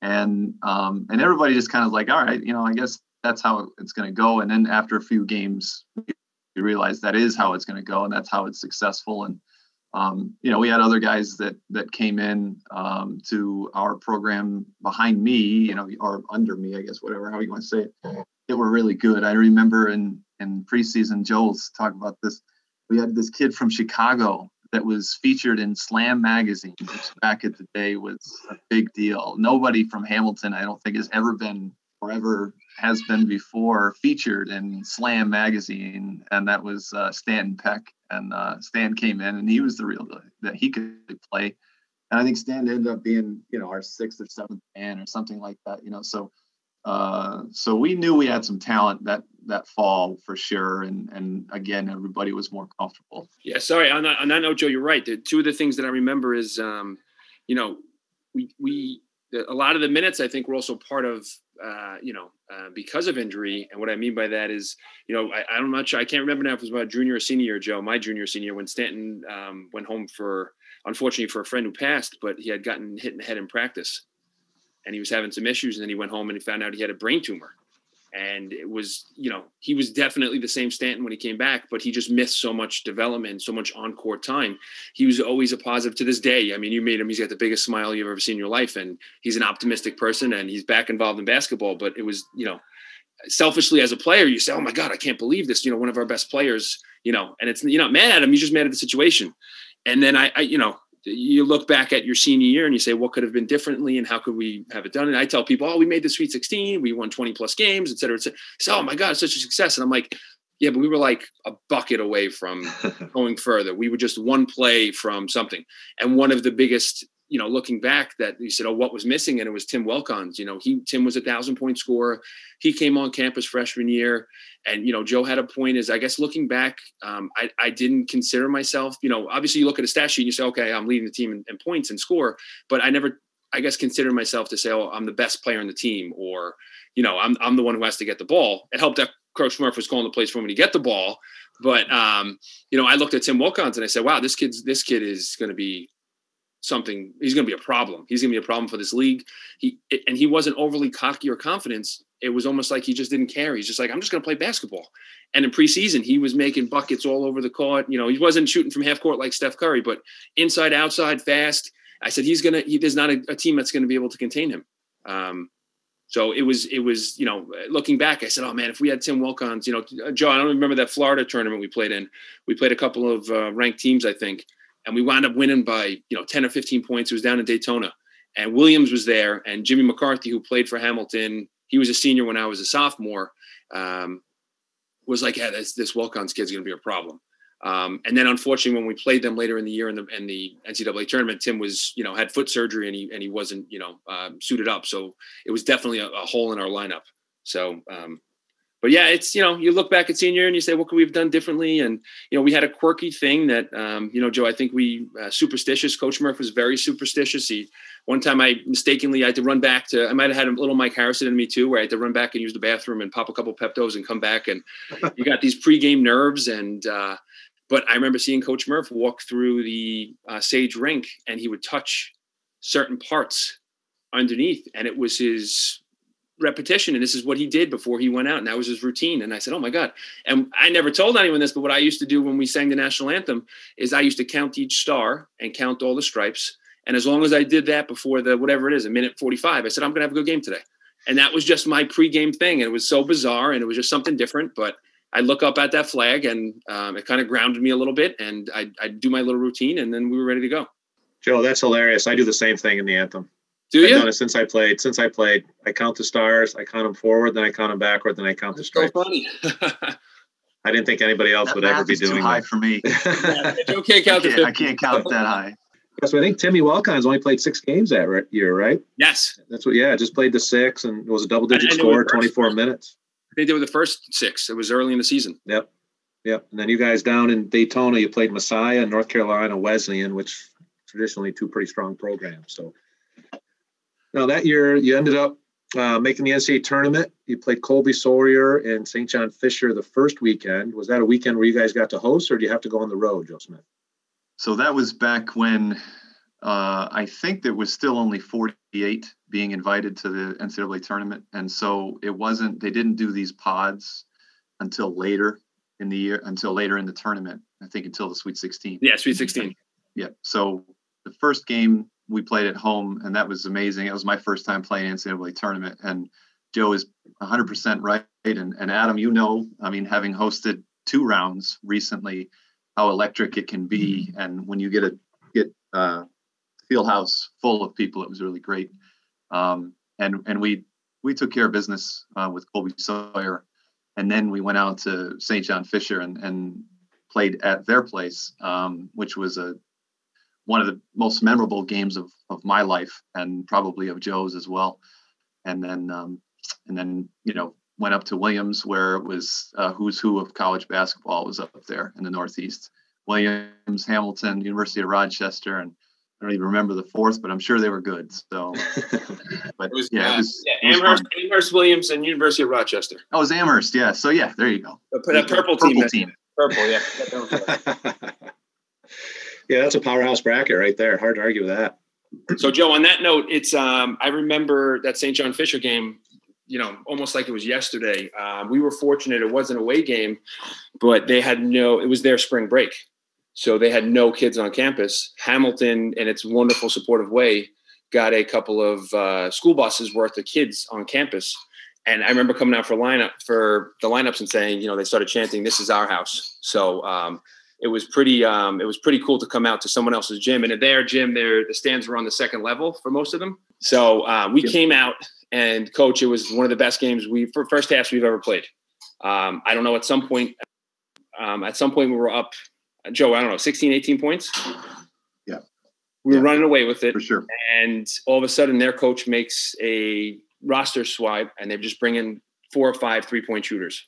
And um, and everybody just kind of like, all right, you know, I guess that's how it's going to go. And then after a few games, you realize that is how it's going to go, and that's how it's successful. And um, you know, we had other guys that that came in um, to our program behind me, you know, or under me, I guess, whatever how you want to say it that were really good. I remember in in preseason, Joel's talk about this. We had this kid from Chicago that was featured in Slam magazine, which back at the day was a big deal. Nobody from Hamilton, I don't think, has ever been or ever has been before featured in Slam magazine, and that was uh, Stanton Peck. And uh, Stan came in, and he was the real that he could play. And I think Stan ended up being, you know, our sixth or seventh man or something like that. You know, so uh, so we knew we had some talent that that fall for sure, and and again, everybody was more comfortable. Yeah, sorry on that, on that note, Joe, you're right. The, two of the things that I remember is, um, you know, we we a lot of the minutes I think were also part of uh, you know, uh, because of injury. And what I mean by that is, you know, I, I'm not sure, I can't remember now if it was about junior or senior Joe, my junior senior, when Stanton um, went home for, unfortunately for a friend who passed, but he had gotten hit in the head in practice and he was having some issues. And then he went home and he found out he had a brain tumor. And it was, you know, he was definitely the same Stanton when he came back, but he just missed so much development, so much on court time. He was always a positive to this day. I mean, you made him, he's got the biggest smile you've ever seen in your life. And he's an optimistic person and he's back involved in basketball. But it was, you know, selfishly as a player, you say, oh my God, I can't believe this. You know, one of our best players, you know, and it's, you're not mad at him, you're just mad at the situation. And then I, I you know, you look back at your senior year and you say, what could have been differently and how could we have it done? And I tell people, oh, we made the Sweet 16, we won 20 plus games, et cetera, et cetera. So, oh my God, such a success. And I'm like, yeah, but we were like a bucket away from *laughs* going further. We were just one play from something. And one of the biggest you know, looking back, that you said, "Oh, what was missing?" And it was Tim Wilkins. You know, he Tim was a thousand point scorer. He came on campus freshman year, and you know, Joe had a point. Is I guess looking back, um, I I didn't consider myself. You know, obviously you look at a stat sheet and you say, "Okay, I'm leading the team in, in points and score," but I never, I guess, considered myself to say, "Oh, I'm the best player on the team," or you know, I'm I'm the one who has to get the ball. It helped that Coach Murph was calling the plays for me to get the ball, but um, you know, I looked at Tim Wilkins and I said, "Wow, this kid's this kid is going to be something he's going to be a problem. He's going to be a problem for this league. He and he wasn't overly cocky or confident it was almost like he just didn't care. He's just like i'm just going to play basketball. And in preseason he was making buckets all over the court. You know he wasn't shooting from half court like steph curry but inside outside fast. I said he's going to he, there's not a, a, team that's going to be able to contain him. Um, so it was it was you know looking back i said oh man if we had tim wilkins you know joe i don't remember that florida tournament we played in. We played a couple of uh, ranked teams i think and we wound up winning by you know 10 or 15 points. It was down in Daytona, and Williams was there, and Jimmy McCarthy, who played for Hamilton, he was a senior when I was a sophomore, um, was like, yeah, this this Wilkins kid's going to be a problem. Um, and then unfortunately, when we played them later in the year in the in the NCAA tournament, Tim was you know had foot surgery and he and he wasn't you know um, suited up, so it was definitely a, a hole in our lineup. So um, but yeah, it's you know you look back at senior and you say what could we have done differently, and you know we had a quirky thing that um, you know Joe I think we uh, superstitious. Coach Murph was very superstitious. He one time I mistakenly I had to run back to I might have had a little Mike Harrison in me too, where I had to run back and use the bathroom and pop a couple Peptos and come back, and you got these pregame nerves and. Uh, but I remember seeing Coach Murph walk through the uh, Sage rink and he would touch certain parts underneath, and it was his repetition and this is what he did before he went out and that was his routine. And i said oh my god. And i never told anyone this but what i used to do when we sang the national anthem is i used to count each star and count all the stripes. And as long as i did that before the whatever it is a minute 45 i said i'm going to have a good game today. And that was just my pregame thing and it was so bizarre and it was just something different but i look up at that flag and um, it kind of grounded me a little bit and I, I do my little routine and then we were ready to go. Joe that's hilarious. I do the same thing in the anthem do you? I've done it since I played. Since I played, I count the stars. I count them forward, then I count them backward, then I count That's the stripes. So funny. *laughs* I didn't think anybody else that would ever be doing too high that. for me. *laughs* yeah, you can't count I can't, I can't count that high. So I think Timmy Wilkins only played six games that year, right? Yes. That's what. Yeah, just played the six, and it was a double-digit score, twenty-four minutes. I think they were the first six. It was early in the season. Yep, yep. And then you guys down in Daytona, you played Messiah, North Carolina Wesleyan, which traditionally two pretty strong programs. So now that year, you ended up uh, making the NCAA tournament. You played Colby Sawyer and St. John Fisher the first weekend. Was that a weekend where you guys got to host, or do you have to go on the road, Joe Smith? So that was back when uh, I think there was still only 48 being invited to the NCAA tournament, and so it wasn't. They didn't do these pods until later in the year, until later in the tournament. I think until the Sweet 16. Yeah, Sweet 16. Yeah. So the first game we played at home, and that was amazing. It was my first time playing NCAA tournament, and Joe is 100% right. And, and Adam, you know, I mean, having hosted two rounds recently, how electric it can be, mm-hmm. and when you get a get uh, field house full of people, it was really great. Um, and and we we took care of business uh, with Colby Sawyer, and then we went out to St. John Fisher and and played at their place, um, which was a one of the most memorable games of, of my life and probably of Joe's as well. And then, um, and then, you know, went up to Williams where it was uh, who's who of college basketball was up there in the Northeast. Williams, Hamilton, University of Rochester, and I don't even remember the fourth, but I'm sure they were good. So, *laughs* but it was, yeah, uh, it was, yeah, Amherst, Amherst, Williams, and University of Rochester. Oh, it was Amherst, yeah. So yeah, there you go. A, a purple, purple team. team. Purple, yeah. *laughs* Yeah, that's a powerhouse bracket right there. Hard to argue with that. So, Joe, on that note, it's um, I remember that St. John Fisher game. You know, almost like it was yesterday. Uh, we were fortunate; it wasn't a away game, but they had no. It was their spring break, so they had no kids on campus. Hamilton, in its wonderful supportive way, got a couple of uh, school buses worth of kids on campus. And I remember coming out for lineup for the lineups and saying, you know, they started chanting, "This is our house." So um, it was pretty um, it was pretty cool to come out to someone else's gym and at their gym there the stands were on the second level for most of them. So uh, we came out and coach it was one of the best games we for first halves we've ever played. Um, i don't know at some point um, at some point we were up joe i don't know 16 18 points? Yeah. We were yeah. running away with it. For sure. And all of a sudden their coach makes a roster swipe and they're just bringing four or five three point shooters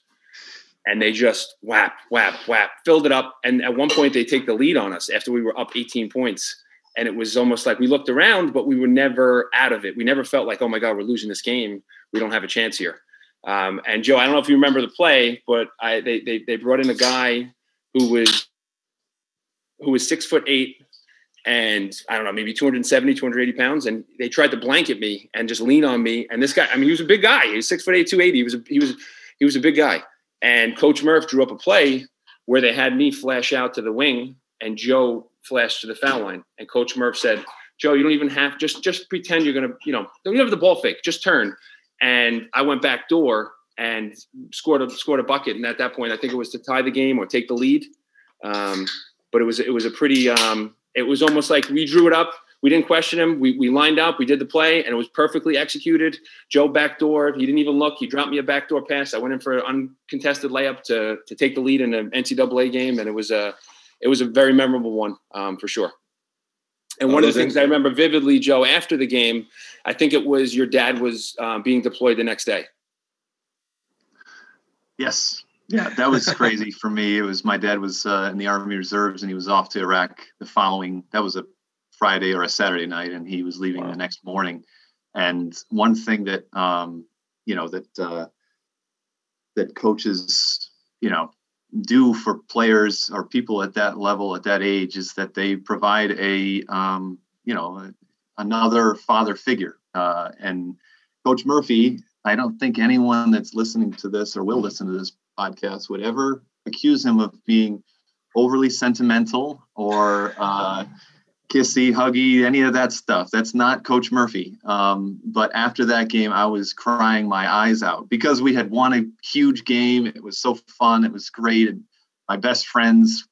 and they just whap, whap, whap, filled it up. And at one point, they take the lead on us after we were up 18 points. And it was almost like we looked around, but we were never out of it. We never felt like, oh my God, we're losing this game. We don't have a chance here. Um, and Joe, I don't know if you remember the play, but I, they, they, they brought in a guy who was who was six foot eight and I don't know, maybe 270, 280 pounds. And they tried to blanket me and just lean on me. And this guy, I mean, he was a big guy. He was six foot eight, 280. He was, a, he was, he was a big guy. And Coach Murph drew up a play where they had me flash out to the wing and Joe flashed to the foul line. And Coach Murph said, Joe, you don't even have just just pretend you're gonna, you know, don't have the ball fake, just turn. And I went back door and scored a scored a bucket. And at that point, I think it was to tie the game or take the lead. Um, but it was it was a pretty um, it was almost like we drew it up we didn't question him. We, we lined up, we did the play, and it was perfectly executed. Joe backdoor, he didn't even look. He dropped me a backdoor pass. I went in for an uncontested layup to, to take the lead in an NCAA game, and it was a it was a very memorable one um, for sure. And one of the things I remember vividly, Joe, after the game, I think it was your dad was uh, being deployed the next day. Yes, yeah, that was *laughs* crazy for me. It was my dad was uh, in the Army Reserves and he was off to Iraq the following. That was a Friday or a Saturday night, and he was leaving wow. the next morning. And one thing that um, you know that uh, that coaches you know do for players or people at that level at that age is that they provide a um, you know another father figure. Uh, and Coach Murphy, I don't think anyone that's listening to this or will listen to this podcast would ever accuse him of being overly sentimental or uh, kissy, huggy, any of that stuff. That's not Coach Murphy. Um, but after that game, I was crying my eyes out because we had won a huge game. It was so fun. It was great. And my best friends,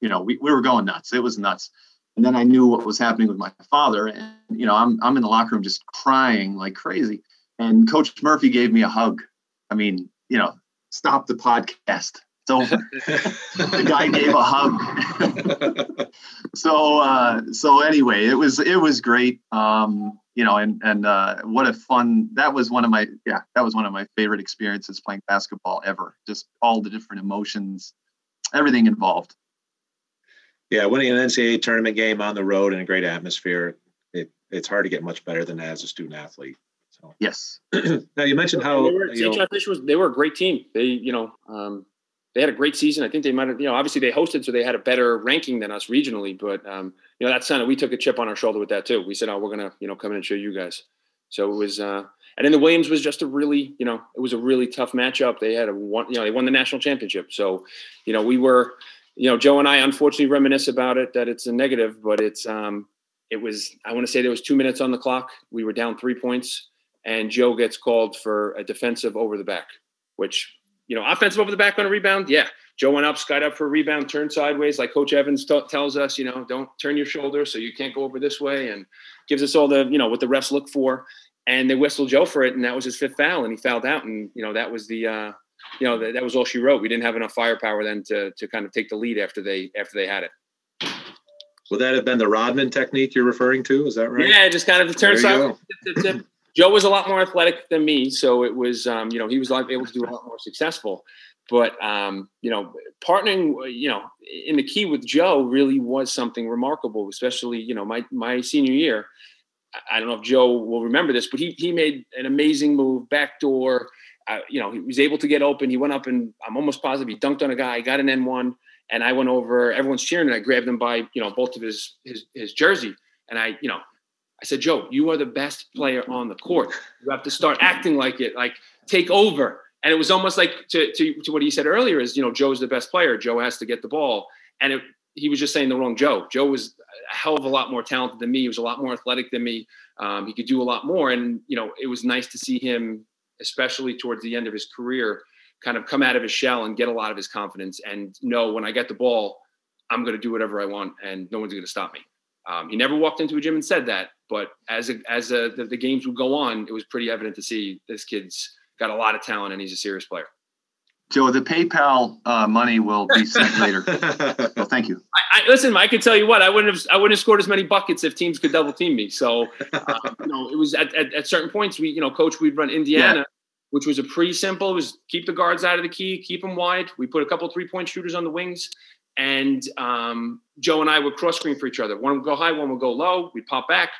you know, we, we were going nuts. It was nuts. And then I knew what was happening with my father. And, you know, I'm, I'm in the locker room just crying like crazy. And Coach Murphy gave me a hug. I mean, you know, stop the podcast. It's *laughs* over. the guy gave a hug. *laughs* so uh, so anyway, it was it was great. Um, you know, and and uh, what a fun that was one of my yeah that was one of my favorite experiences playing basketball ever. Just all the different emotions, everything involved. Yeah, winning an NCAA tournament game on the road in a great atmosphere, it, it's hard to get much better than that as a student athlete. So yes. *clears throat* now you mentioned how They were, you know, Fish was they were a great team. They you know um, they had a great season. I think they might have you know obviously they hosted so they had a better ranking than us regionally. But um, you know that's kind of we took a chip on our shoulder with that too. We said oh we're gonna you know come in and show you guys. So it was uh, and then the Williams was just a really you know it was a really tough matchup. They had a one you know they won the national championship. So you know we were you know Joe and I unfortunately reminisce about it that it's a negative, but it's um, it was I want to say there was two minutes on the clock. We were down three points, and Joe gets called for a defensive over the back, which you know offensive over the back on a rebound. Yeah, Joe went up, skied up for a rebound, turned sideways, like Coach Evans t- tells us. You know, don't turn your shoulder so you can't go over this way, and gives us all the you know what the refs look for. And they whistled Joe for it, and that was his fifth foul, and he fouled out, and you know that was the. Uh, you know that, that was all she wrote. We didn't have enough firepower then to to kind of take the lead after they after they had it. would that have been the Rodman technique you're referring to? Is that right? Yeah, just kind of the turn side. tip, tip, tip. Joe was a lot more athletic than me, so it was um, you know he was able to do a lot more successful. But um, you know, partnering you know in the key with Joe really was something remarkable, especially you know my my senior year. I- don't know if Joe will remember this, but he he made an amazing move backdoor. Uh, you know, he was able to get open. He went up and I'm almost positive he dunked on a guy, got an N one, and I went over. Everyone's cheering, and I grabbed him by you know both of his his his jersey, and I you know I said, Joe, you are the best player on the court. You have to start acting like it, like take over. And it was almost like to, to, to what he said earlier is, you know, Joe's the best player. Joe has to get the ball. And it, he was just saying the wrong Joe. Joe was a hell of a lot more talented than me. He was a lot more athletic than me. Um, he could do a lot more. And, you know, it was nice to see him, especially towards the end of his career, kind of come out of his shell and get a lot of his confidence and know when I get the ball, I'm going to do whatever I want and no one's going to stop me. Um, he never walked into a gym and said that, but as a, as a, the, the games would go on, it was pretty evident to see this kid's got a lot of talent and he's a serious player. Joe, the PayPal uh, money will be sent later. *laughs* Well, thank you. I, I, listen, I can tell you what, I wouldn't have I wouldn't have scored as many buckets if teams could double team me. So, uh, you know, it was at, at, at, certain points we, you know, coach, we'd run Indiana, yeah. which was a pretty simple. It was keep the guards out of the key, keep them wide. We put a couple three point shooters on the wings, and um, Joe and I would cross screen for each other. One would go high, one would go low. We'd pop back,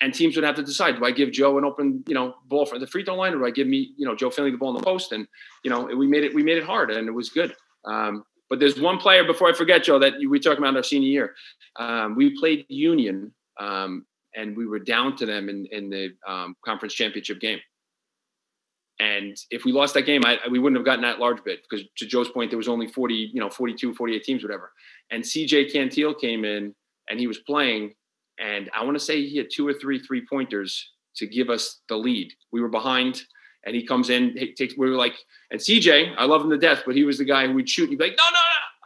and teams would have to decide: do I give Joe an open, you know, ball for the free throw line, or do I give me, you know, Joe Finley the ball in the post? And you know, we made it. We made it hard, and it was good. Um, but there's one player before I forget, Joe, that we talked about our senior year. Um, we played Union, um, and we were down to them in in the um, conference championship game. And if we lost that game, I, we wouldn't have gotten that large bid because to Joe's point, there was only 40, you know, 42, 48 teams, whatever. And CJ Cantil came in and he was playing. And I want to say he had two or three three pointers to give us the lead. We were behind and he comes in, he takes, we were like, and CJ, I love him to death, but he was the guy who would shoot. He'd be like, no, no, no.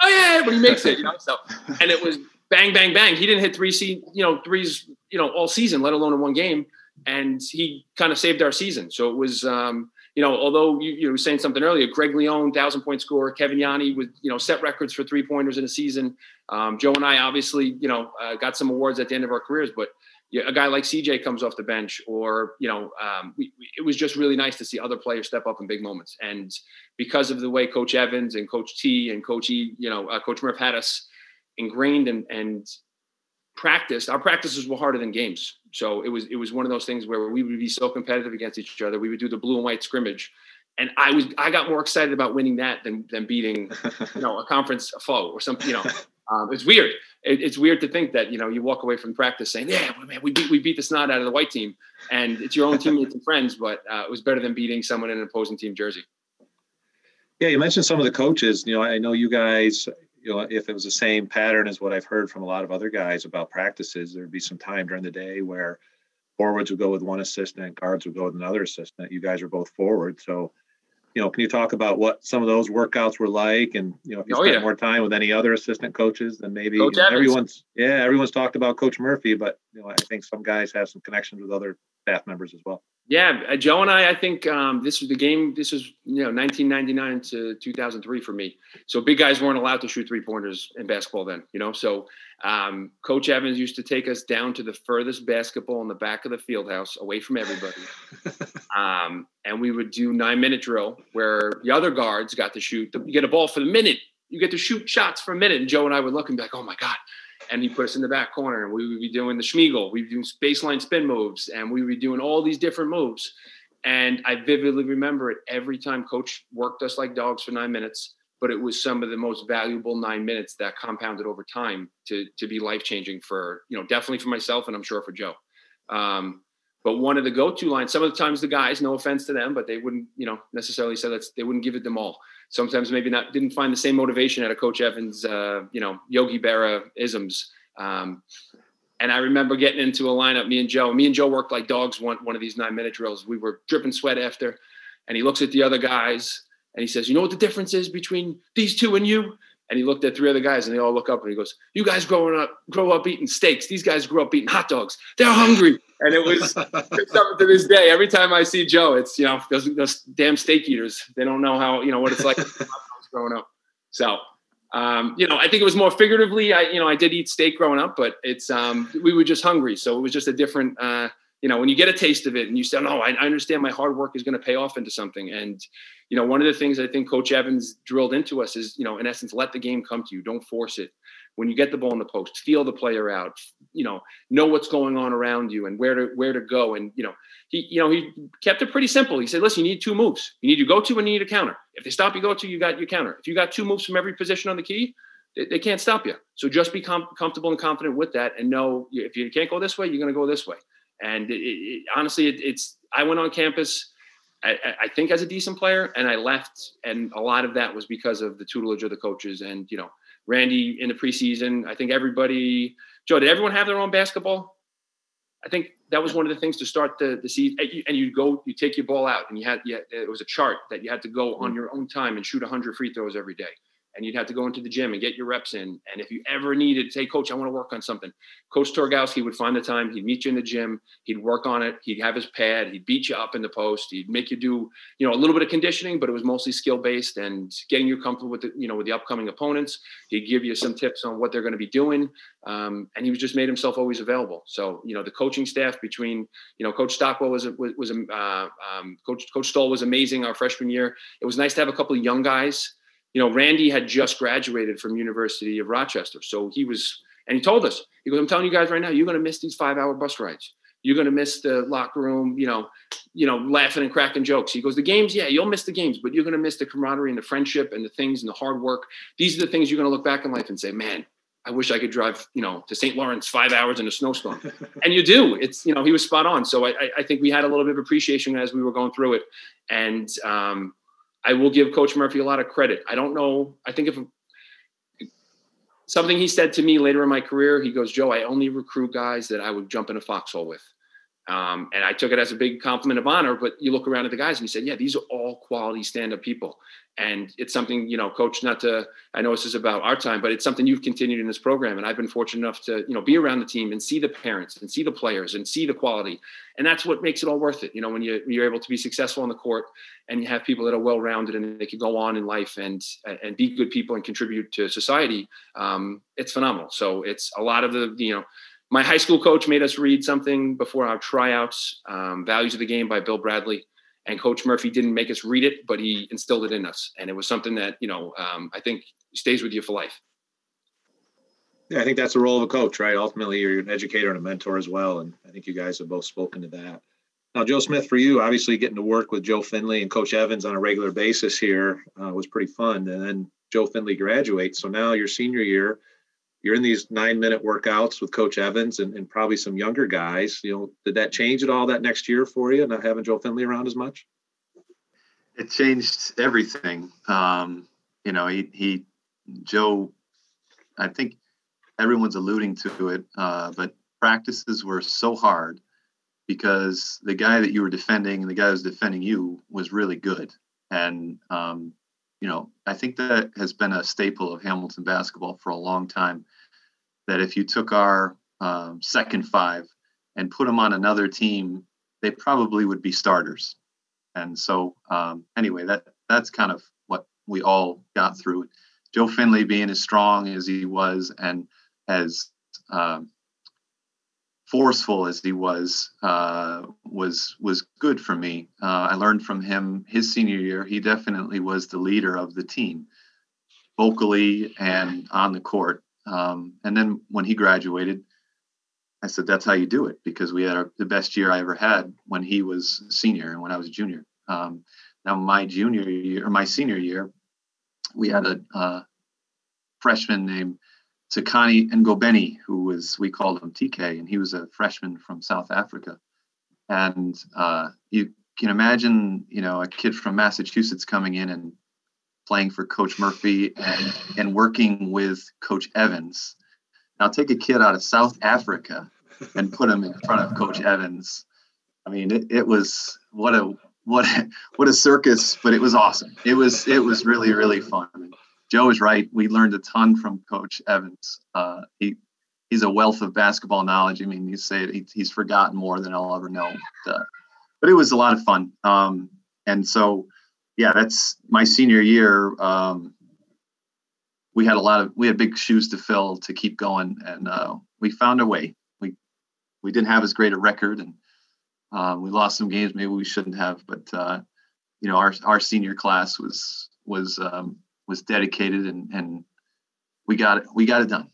Oh yeah. But he makes it, you know? So, *laughs* and it was bang, bang, bang. He didn't hit three, you know, threes, you know, all season, let alone in one game. And he kind of saved our season. So it was, um, you know, although you, you were saying something earlier, Greg Leone, thousand point scorer, Kevin Yanni with, you know, set records for three pointers in a season. Um, Joe and I obviously, you know, uh, got some awards at the end of our careers, but a guy like CJ comes off the bench or, you know, um, we, it was just really nice to see other players step up in big moments. And because of the way Coach Evans and Coach T and Coach E, you know, uh, Coach Murph had us ingrained and, and practiced, our practices were harder than games. So it was it was one of those things where we would be so competitive against each other. We would do the blue and white scrimmage, and I was I got more excited about winning that than than beating *laughs* you know a conference foe or something. You know, um, it's weird. It, it's weird to think that you know you walk away from practice saying, "Yeah, man, we beat we beat the snot out of the white team," and it's your own *laughs* teammates and friends, but uh, it was better than beating someone in an opposing team jersey. Yeah, you mentioned some of the coaches. You know, I know you guys you know, if it was the same pattern as what I've heard from a lot of other guys about practices, there'd be some time during the day where forwards would go with one assistant, guards would go with another assistant. You guys are both forward, so you know, can you talk about what some of those workouts were like, and you know, if you oh, spent yeah. more time with any other assistant coaches, then maybe you know, everyone's yeah, everyone's talked about Coach Murphy, but you know, I think some guys have some connections with other staff members as well. Yeah, uh, Joe and I, I think um, this was the game. This was you know 1999 to 2003 for me. So big guys weren't allowed to shoot three pointers in basketball then. You know, so um, Coach Evans used to take us down to the furthest basketball in the back of the field house, away from everybody, *laughs* um, and we would do nine minute drill where the other guards got to shoot. You get a ball for the minute. You get to shoot shots for a minute, and Joe and I would look and be like, "Oh my god." And he put us in the back corner and we would be doing the Schmiegel, we'd be doing baseline spin moves and we would be doing all these different moves. And I vividly remember it every time coach worked us like dogs for nine minutes, but it was some of the most valuable nine minutes that compounded over time to, to be life changing for, you know, definitely for myself and I'm sure for Joe. Um, but one of the go-to lines, some of the times the guys, no offense to them, but they wouldn't, you know, necessarily say that they wouldn't give it them all. Sometimes maybe not didn't find the same motivation out of Coach Evans, uh, you know, Yogi Berra isms. Um, and I remember getting into a lineup, me and Joe. Me and Joe worked like dogs one one of these nine minute drills. We were dripping sweat after, and he looks at the other guys and he says, "You know what the difference is between these two and you?" And he looked at three other guys, and they all look up, and he goes, "You guys growing up, grow up eating steaks. These guys grew up eating hot dogs. They're hungry." And it was to this day. Every time I see Joe, it's you know those, those damn steak eaters. They don't know how you know what it's like growing up. So um, you know, I think it was more figuratively. I, you know, I did eat steak growing up, but it's um, we were just hungry, so it was just a different. Uh, you know, when you get a taste of it and you say, "No, I, I understand my hard work is going to pay off into something," and you know, one of the things I think Coach Evans drilled into us is, you know, in essence, let the game come to you. Don't force it. When you get the ball in the post, feel the player out. You know, know what's going on around you and where to where to go. And you know, he you know he kept it pretty simple. He said, "Listen, you need two moves. You need to go to and you need a counter. If they stop you, go to. You got your counter. If you got two moves from every position on the key, they, they can't stop you. So just be com- comfortable and confident with that, and know if you can't go this way, you're going to go this way. And it, it, honestly, it, it's I went on campus I, I, think as a decent player, and I left, and a lot of that was because of the tutelage of the coaches. And you know, Randy in the preseason, I think everybody, Joe, did everyone have their own basketball? I think that was one of the things to start the the season. And you go, you take your ball out, and you had, you had it was a chart that you had to go on mm. your own time and shoot 100 free throws every day and you'd have to go into the gym and get your reps in. And if you ever needed to say, Coach, I want to work on something, Coach Torgowski would find the time. He'd meet you in the gym. He'd work on it. He'd have his pad. He'd beat you up in the post. He'd make you do, you know, a little bit of conditioning, but it was mostly skill based and getting you comfortable with the, you know, with the upcoming opponents. He'd give you some tips on what they're going to be doing. Um, and he was just made himself always available. So, you know, the coaching staff between, you know, Coach Stockwell was, was, was uh, um, Coach, Coach Stoll was amazing our freshman year. It was nice to have a couple of young guys you know, Randy had just graduated from University of Rochester. So he was, and he told us, he goes, I'm telling you guys right now, you're going to miss these five hour bus rides. You're going to miss the locker room, you know, you know, laughing and cracking jokes. He goes, the games, yeah, you'll miss the games, but you're going to miss the camaraderie and the friendship and the things and the hard work. These are the things you're going to look back in life and say, man, I wish I could drive, you know, to St. Lawrence five hours in a snowstorm. *laughs* and you do. It's, you know, he was spot on. So I, I think we had a little bit of appreciation as we were going through it. And, um, I will give Coach Murphy a lot of credit. I don't know. I think if something he said to me later in my career, he goes, Joe, I only recruit guys that I would jump in a foxhole with. Um, and I took it as a big compliment of honor. But you look around at the guys and you said, yeah, these are all quality stand up people. And it's something, you know, coach, not to, I know this is about our time, but it's something you've continued in this program. And I've been fortunate enough to, you know, be around the team and see the parents and see the players and see the quality. And that's what makes it all worth it. You know, when, you, you're able to be successful on the court and you have people that are well rounded and they can go on in life and, and be good people and contribute to society, um, it's phenomenal. So it's a lot of the, you know, my high school coach made us read something before our tryouts, um, Values of the Game by Bill Bradley. And Coach Murphy didn't make us read it, but he instilled it in us. And it was something that, you know, um, I think stays with you for life. Yeah, I think that's the role of a coach, right? Ultimately, you're an educator and a mentor as well. And I think you guys have both spoken to that. Now, Joe Smith, for you, obviously getting to work with Joe Finley and Coach Evans on a regular basis here uh, was pretty fun. And then Joe Finley graduates. So now your senior year, you're in these nine minute workouts with Coach Evans and, and, probably some younger guys. You know, did that change at all that next year for you, not having Joe Finley around as much? It changed everything. Um, you know, he, he, Joe, I think everyone's alluding to it, uh, but practices were so hard because the guy that you were defending and the guy who was defending you was really good. And um, you know, I think that has been a staple of Hamilton basketball for a long time. That if you took our um, second five and put them on another team, they probably would be starters. And so, um, anyway, that that's kind of what we all got through. Joe Finley being as strong as he was and as um, forceful as he was uh, was was good for me. Uh, I learned from him his senior year. He definitely was the leader of the team, vocally and on the court. Um, and then when he graduated, I said, that's how you do it because we had our, the best year I ever had when he was senior and when I was junior. Um, now, my junior year or my senior year, we had a uh, freshman named Sakani Ngobeni, who was, we called him TK, and he was a freshman from South Africa. And uh, you can imagine, you know, a kid from Massachusetts coming in and playing for Coach Murphy and, and working with Coach Evans. Now take a kid out of South Africa and put him in front of Coach Evans. I mean, it, it was what a what a, what a circus, but it was awesome. It was it was really really fun. Joe is right. We learned a ton from Coach Evans. Uh, he he's a wealth of basketball knowledge. I mean, you say it, he, he's forgotten more than I'll ever know. But, uh, but it was a lot of fun. Um, and so, yeah, that's my senior year. Um, we had a lot of we had big shoes to fill to keep going, and uh, we found a way. We we didn't have as great a record, and uh, we lost some games maybe we shouldn't have. But uh, you know, our our senior class was was um, was dedicated, and and we got it we got it done.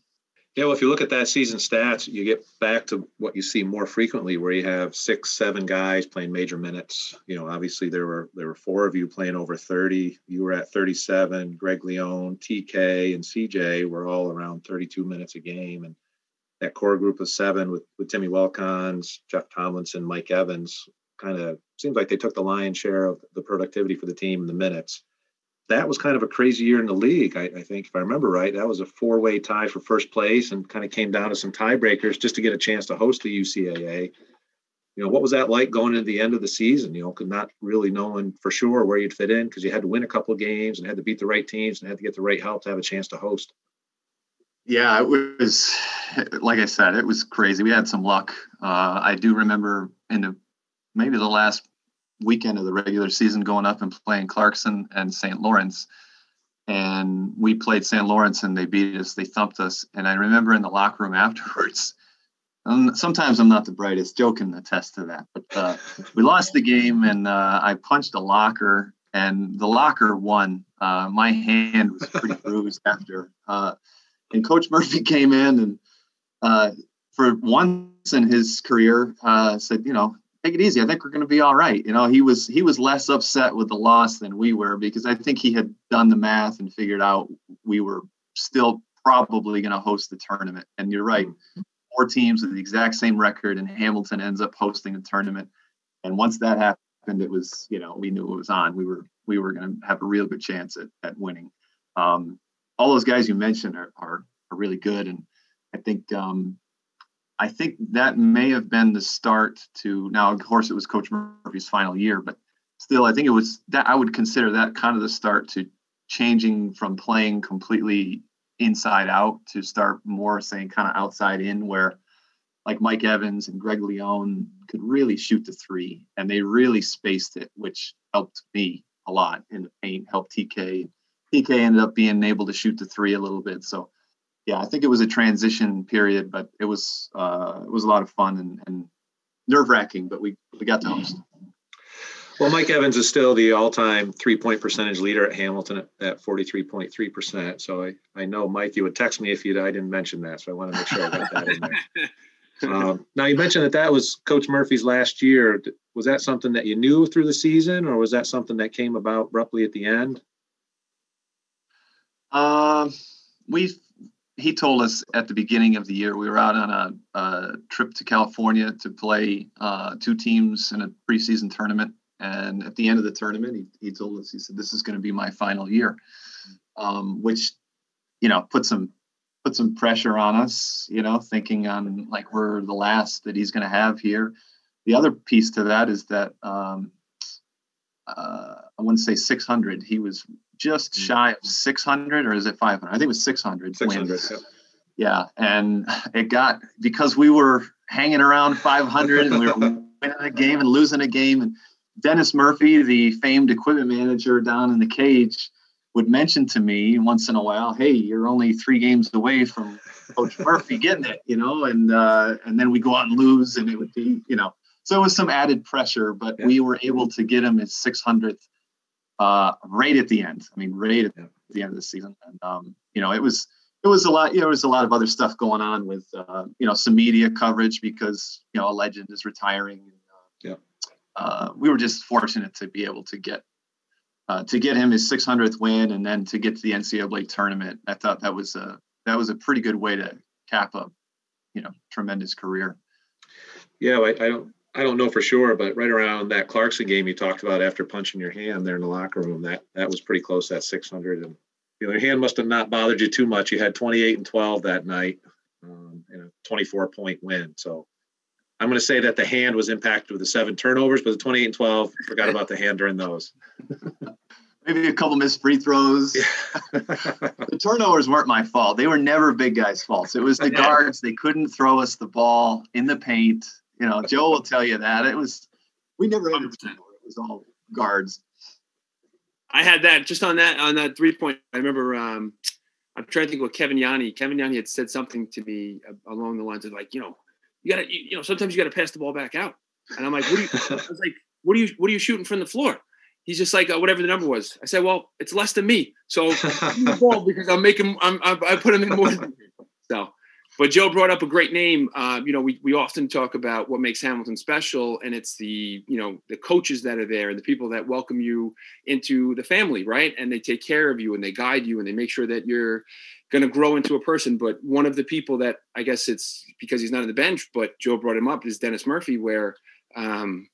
Yeah, well, if you look at that season stats, you get back to what you see more frequently, where you have six, seven guys playing major minutes. You know, obviously there were there were four of you playing over 30. You were at 37. Greg Leone, TK, and CJ were all around 32 minutes a game, and that core group of seven with with Timmy Wilkins, Jeff Tomlinson, Mike Evans, kind of seems like they took the lion's share of the productivity for the team in the minutes that was kind of a crazy year in the league. I, I, think, if I remember right, that was a four-way tie for first place, and kind of came down to some tiebreakers just to get a chance to host the UCAA. You know, what was that like going into the end of the season? You know, not really knowing for sure where you'd fit in because you had to win a couple of games and had to beat the right teams and had to get the right help to have a chance to host. Yeah, it was like I said, it was crazy. We had some luck. Uh, I do remember in the maybe the last weekend of the regular season going up and playing Clarkson and St. Lawrence. And we played St. Lawrence and they beat us, they thumped us. And I remember in the locker room *laughs* afterwards, um, sometimes I'm not the brightest, Joe can attest to that. But uh, we lost the game and uh, I punched a locker and the locker won. Uh, my hand was pretty *laughs* bruised after. Uh, and Coach Murphy *laughs* came in and uh, for once in his career uh, said, you know, take it easy. I think we're going to be all right. You know, he was he was less upset with the loss than we were because I think he had done the math and figured out we were still probably going to host the tournament. And you're right, four teams with the exact same record, and Hamilton ends up hosting the tournament. And once that happened, it was you know we knew it was on. We were we were going to have a real good chance at at winning. Um, all those guys you mentioned are are, are really good, and I think um, I think that may have been the start to now, of course, it was Coach Murphy's final year, but still, I think it was that I would consider that kind of the start to changing from playing completely inside out to start more saying kind of outside in, where like Mike Evans and Greg Leone could really shoot the three and they really spaced it, which helped me a lot in the paint, helped TK. TK ended up being able to shoot the three a little bit. So yeah, I think it was a transition period, but it was uh, it was a lot of fun and, and nerve wracking, but we we got to host. Well, Mike Evans is still the all-time three-point percentage leader at Hamilton at, at 43.3 percent. So I, I know Mike, you would text me if you I didn't mention that, so I want to make sure I got that in there. *laughs* um, now you mentioned that that was Coach Murphy's last year. Was that something that you knew through the season, or was that something that came about abruptly at the end? Um, we he told us at the beginning of the year we were out on a, a trip to California to play uh, two teams in a preseason tournament, and at the end of the tournament, he, he told us he said, "This is going to be my final year," um, which you know put some put some pressure on us. You know, thinking on like we're the last that he's going to have here. The other piece to that is that um, uh, I wouldn't say 600. He was just mm. shy of 600 or is it 500? I think it was 600. 600. Yep. Yeah, and it got because we were hanging around 500 and we were *laughs* winning a game and losing a game. And Dennis Murphy, the famed equipment manager down in the cage, would mention to me once in a while, "Hey, you're only three games away from Coach Murphy *laughs* getting it," you know, and uh, and then we go out and lose, and it would be, you know, so it was some added pressure, but yeah. we were able to get him his 600th uh, right at the end. I mean, right at the end of the season. And, um, you know, it was, it was a lot. You know, there was a lot of other stuff going on with uh, you know some media coverage because you know a legend is retiring. yeah. Uh, we were just fortunate to be able to get uh, to get him his 600th win and then to get to the NCAA tournament. I thought that was a that was a pretty good way to cap a you know tremendous career. Yeah, I, I don't I don't know for sure, but right around that Clarkson game you talked about after punching your hand there in the locker room, that that was pretty close. That 600, and you know, your hand must have not bothered you too much. You had 28 and 12 that night, um, and a 24 point win. So I'm going to say that the hand was impacted with the seven turnovers, but the 28 and 12 forgot about the hand during those. *laughs* Maybe a couple missed free throws. *laughs* the turnovers weren't my fault. They were never big guys' faults. It was the guards. They couldn't throw us the ball in the paint. You know, Joe will tell you that. It was we never had a turnover. It was all guards. I had that just on that on that three point. I remember um, I'm trying to think what Kevin Yanni. Kevin Yanni had said something to me along the lines of like, you know, you gotta, you, you know, sometimes you gotta pass the ball back out. And I'm like, what are you? I was like, what are you? What are you shooting from the floor? He's just like uh, whatever the number was. I said, well, it's less than me, so *laughs* ball because I'm making, I'm, I, I put him in more. Than me. So but Joe brought up a great name. Uh, you know, we, we often talk about what makes Hamilton special, and it's the you know the coaches that are there and the people that welcome you into the family, right? And they take care of you and they guide you and they make sure that you're going to grow into a person. But one of the people that I guess it's because he's not on the bench, but Joe brought him up is Dennis Murphy, where um,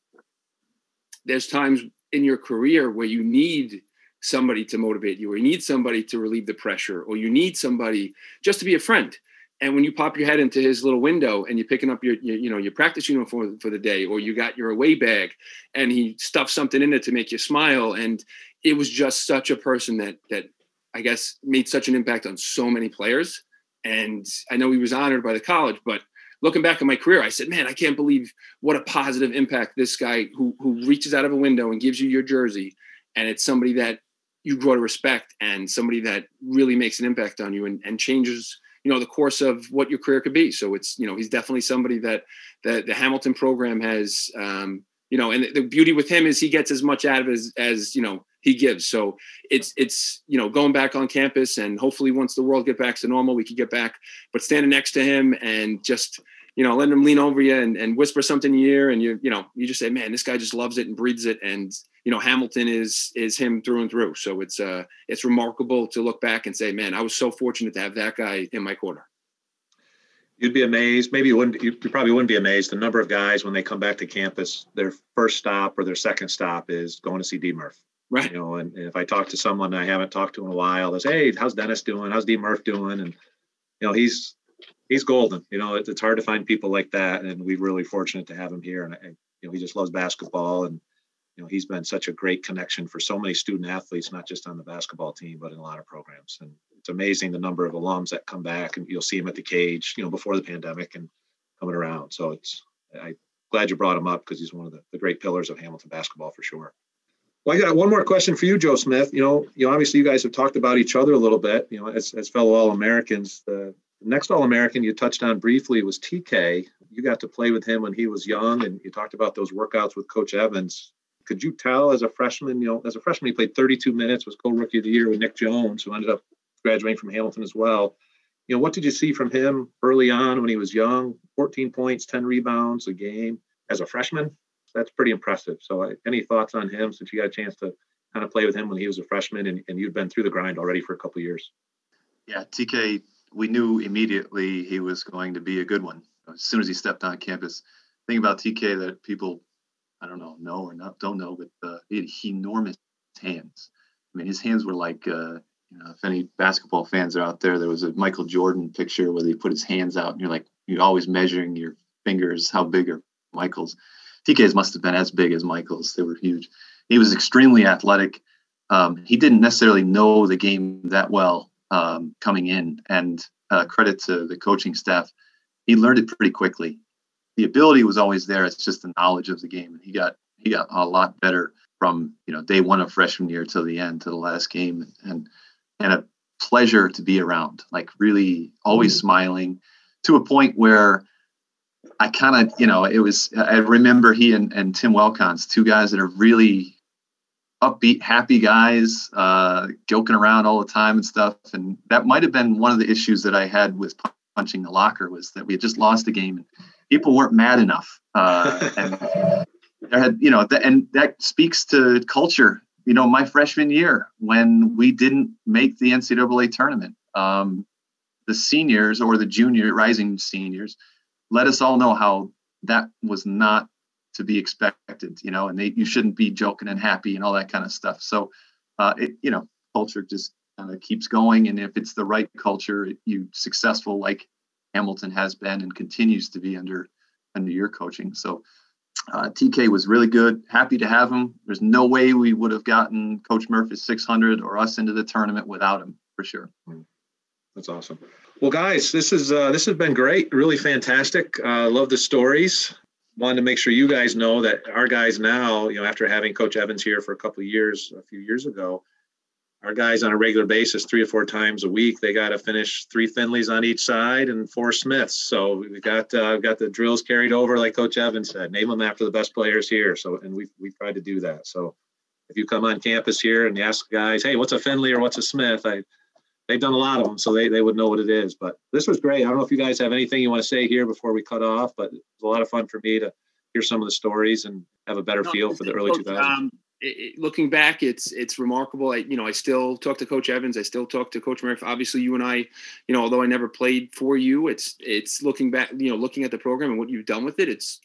there's times in your career where you need somebody to motivate you, or you need somebody to relieve the pressure, or you need somebody just to be a friend and when you pop your head into his little window and you're picking up your, your, you know your practice uniform for the day or you got your away bag and he stuffed something in it to make you smile and it was just such a person that that i guess made such an impact on so many players. And i know he was honored by the college but looking back at my career i said man i can't believe what a positive impact this guy who who reaches out of a window and gives you your jersey and it's somebody that you grow to respect and somebody that really makes an impact on you and, and changes you know the course of what your career could be. So it's you know he's definitely somebody that that the Hamilton program has um, you know, and the beauty with him is he gets as much out of it as as you know he gives. So it's it's you know going back on campus and hopefully once the world get back to normal we could get back. But standing next to him and just you know letting him lean over you and, and whisper something in your ear and you you know you just say man this guy just loves it and breathes it and you know Hamilton is is him through and through. So it's uh it's remarkable to look back and say, man, I was so fortunate to have that guy in my corner. You'd be amazed. Maybe you wouldn't. You probably wouldn't be amazed. The number of guys when they come back to campus, their first stop or their second stop is going to see D Murph. Right. You know, and, and if I talk to someone I haven't talked to in a while, they say, "Hey, how's Dennis doing? How's D Murph doing?" And you know, he's he's golden. You know, it, it's hard to find people like that, and we're really fortunate to have him here. And, and you know, he just loves basketball and you know he's been such a great connection for so many student athletes not just on the basketball team but in a lot of programs and it's amazing the number of alums that come back and you'll see him at the cage you know before the pandemic and coming around so it's i'm glad you brought him up because he's one of the, the great pillars of hamilton basketball for sure well, I got one more question for you, Joe Smith. You know, you know, obviously you guys have talked about each other a little bit. You know, as, as fellow All Americans, the next All American you touched on briefly was TK. You got to play with him when he was young, and you talked about those workouts with Coach Evans could you tell as a freshman, you know, as a freshman, he played 32 minutes, was co-rookie of the year with Nick Jones, who ended up graduating from Hamilton as well. You know, what did you see from him early on when he was young? 14 points, 10 rebounds a game as a freshman. That's pretty impressive. So, any thoughts on him since you got a chance to kind of play with him when he was a freshman and, and you'd been through the grind already for a couple years? Yeah, TK, we knew immediately he was going to be a good one as soon as he stepped on campus. The thing about TK that people I don't know, know or not, don't know, but uh, he had enormous hands. I mean, his hands were like, uh, you know, if any basketball fans are out there, there was a Michael Jordan picture where he put his hands out, and you're like, you're always measuring your fingers, how big are Michael's. TK's must have been as big as Michael's. They were huge. He was extremely athletic. Um, he didn't necessarily know the game that well um, coming in, and uh, credit to the coaching staff, he learned it pretty quickly the ability was always there. It's just the knowledge of the game. And he got he got a lot better from you know day one of freshman year till the end to the last game, and and a pleasure to be around. Like really always mm-hmm. smiling, to a point where I kind of you know it was. I remember he and, and Tim Wilkins, two guys that are really upbeat, happy guys, uh, joking around all the time and stuff. And that might have been one of the issues that I had with punching the locker was that we had just lost a game and people weren't mad enough. Uh, and *laughs* there had, you know, the, and that speaks to culture. You know, my freshman year when we didn't make the NCAA tournament, um, the seniors or the junior rising seniors let us all know how that was not to be expected, you know, and they, you shouldn't be joking and happy and all that kind of stuff. So, uh, it, you know, culture just of keeps going. And if it's the right culture, you successful like Hamilton has been and continues to be under, under your coaching. So, uh, TK was really good. Happy to have him. There's no way we would have gotten Coach Murphy's 600 or us into the tournament without him, for sure. That's awesome. Well, guys, this is uh, this has been great. Really fantastic. Uh, love the stories wanted to make sure you guys know that our guys now, you know, after having Coach Evans here for a couple of years, a few years ago, our guys on a regular basis, three or four times a week, they got to finish three Finleys on each side and four Smiths. So we got uh, got the drills carried over, like Coach Evans said. Name them after the best players here. So and we we tried to do that. So if you come on campus here and ask guys, hey, what's a Finley or what's a Smith? I they've done a lot of them, so they, they would know what it is. But this was great. I don't know if you guys have anything you want to say here before we cut off, but it was a lot of fun for me to hear some of the stories and have a better no, feel for the early 2000s. Um, it, looking back, it's it's remarkable. I you know I still talk to Coach Evans. I still talk to Coach Murphy. Obviously, you and I, you know, although I never played for you, it's it's looking back, you know, looking at the program and what you've done with it. It's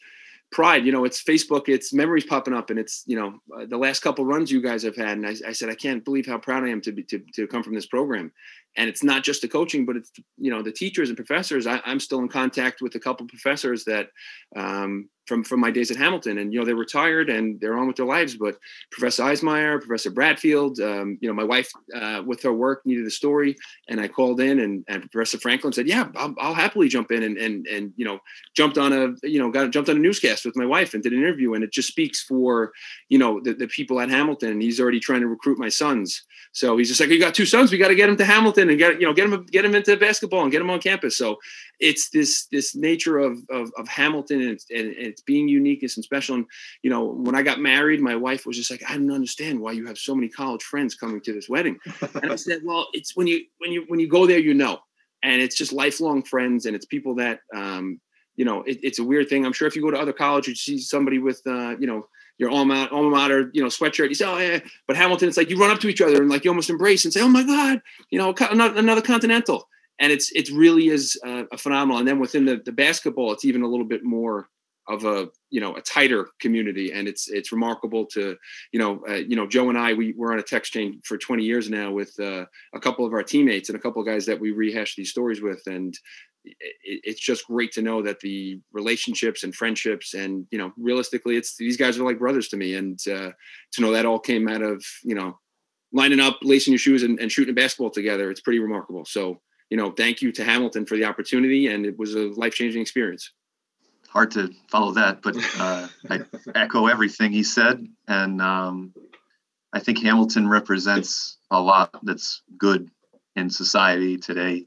pride you know it's facebook it's memories popping up and it's you know uh, the last couple runs you guys have had and I, I, said i can't believe how proud i am to be to, to come from this program and it's not just the coaching but it's you know the teachers and professors I, am still in contact with a couple professors that um, from from my days at Hamilton, and you know they're retired and they're on with their lives. But Professor Eismeyer, Professor Bradfield, um, you know my wife uh, with her work needed a story, and I called in, and, and Professor Franklin said, "Yeah, I'll, I'll, happily jump in," and and and you know jumped on a you know got jumped on a newscast with my wife and did an interview, and it just speaks for you know the, the people at Hamilton. And he's already trying to recruit my sons, so he's just like, "You got two sons, we got to get them to Hamilton and get you know get them get them into basketball and get them on campus." So it's this this nature of of, of Hamilton and it's, and it's being unique and special. And you know, when I got married, my wife was just like, I don't understand why you have so many college friends coming to this wedding. And I said, well, it's when you when you when you go there, you know, and it's just lifelong friends, and it's people that um, you know, it, it's a weird thing. I'm sure if you go to other colleges, you see somebody with uh, you know your alma, alma mater, you know, sweatshirt. You say, oh yeah, but Hamilton, it's like you run up to each other and like you almost embrace and say, oh my god, you know, another Continental and it's it really is a, phenomenal. And then within the, the basketball, it's even a little bit more of a you know a tighter community and it's it's remarkable to you know uh, you know joe and i we were on a text chain for 20 years now with uh, a couple of our teammates and a couple of guys that we rehash these stories with and it, it's just great to know that the relationships and friendships and you know realistically it's these guys are like brothers to me and uh, to know that all came out of you know lining up lacing your shoes and, and shooting a basketball together it's pretty remarkable so you know, thank you to Hamilton for the opportunity, and it was a life changing experience. Hard to follow that, but uh, I *laughs* echo everything he said, and um, I think Hamilton represents a lot that's good in society today.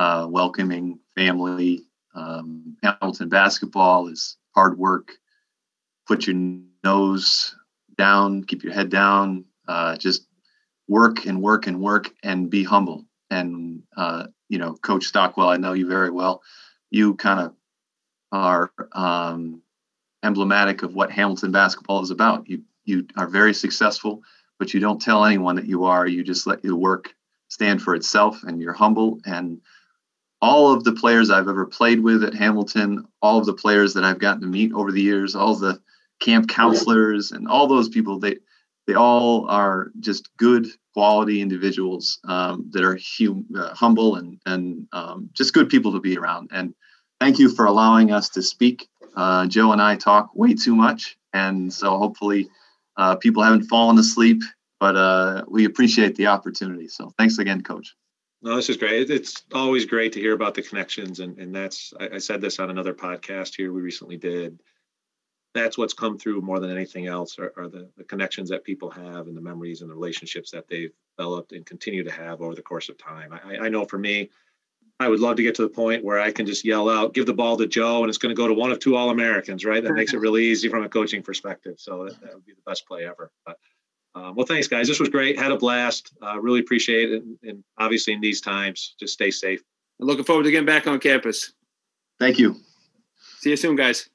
Uh, welcoming family. Um, Hamilton basketball is hard work. Put your nose down, keep your head down. Uh, just work and work and work and be humble and uh, you know, Coach Stockwell, I know you very well. You kind of are um, emblematic of what Hamilton basketball is about. You you are very successful, but you don't tell anyone that you are. You just let your work stand for itself, and you're humble. And all of the players I've ever played with at Hamilton, all of the players that I've gotten to meet over the years, all the camp counselors, and all those people, they they all are just good quality individuals um, that are hum- uh, humble and and um, just good people to be around. And thank you for allowing us to speak. Uh, Joe and I talk way too much, and so hopefully uh, people haven't fallen asleep. But uh, we appreciate the opportunity. So thanks again, Coach. No, this is great. It's always great to hear about the connections, and and that's I, I said this on another podcast here we recently did that's what's come through more than anything else are, are the, the, connections that people have and the memories and the relationships that they've developed and continue to have over the course of time. I, I know for me, I would love to get to the point where I can just yell out, give the ball to Joe, and it's going to go to one of two All Americans, right? That makes it *laughs* really easy from a coaching perspective. So that, that would be the best play ever. But Uh, well, thanks, guys. This was great. Had a blast. Uh, really appreciate it. And, and obviously, in these times, just stay safe. looking forward to getting back on campus. Thank you. See you soon, guys.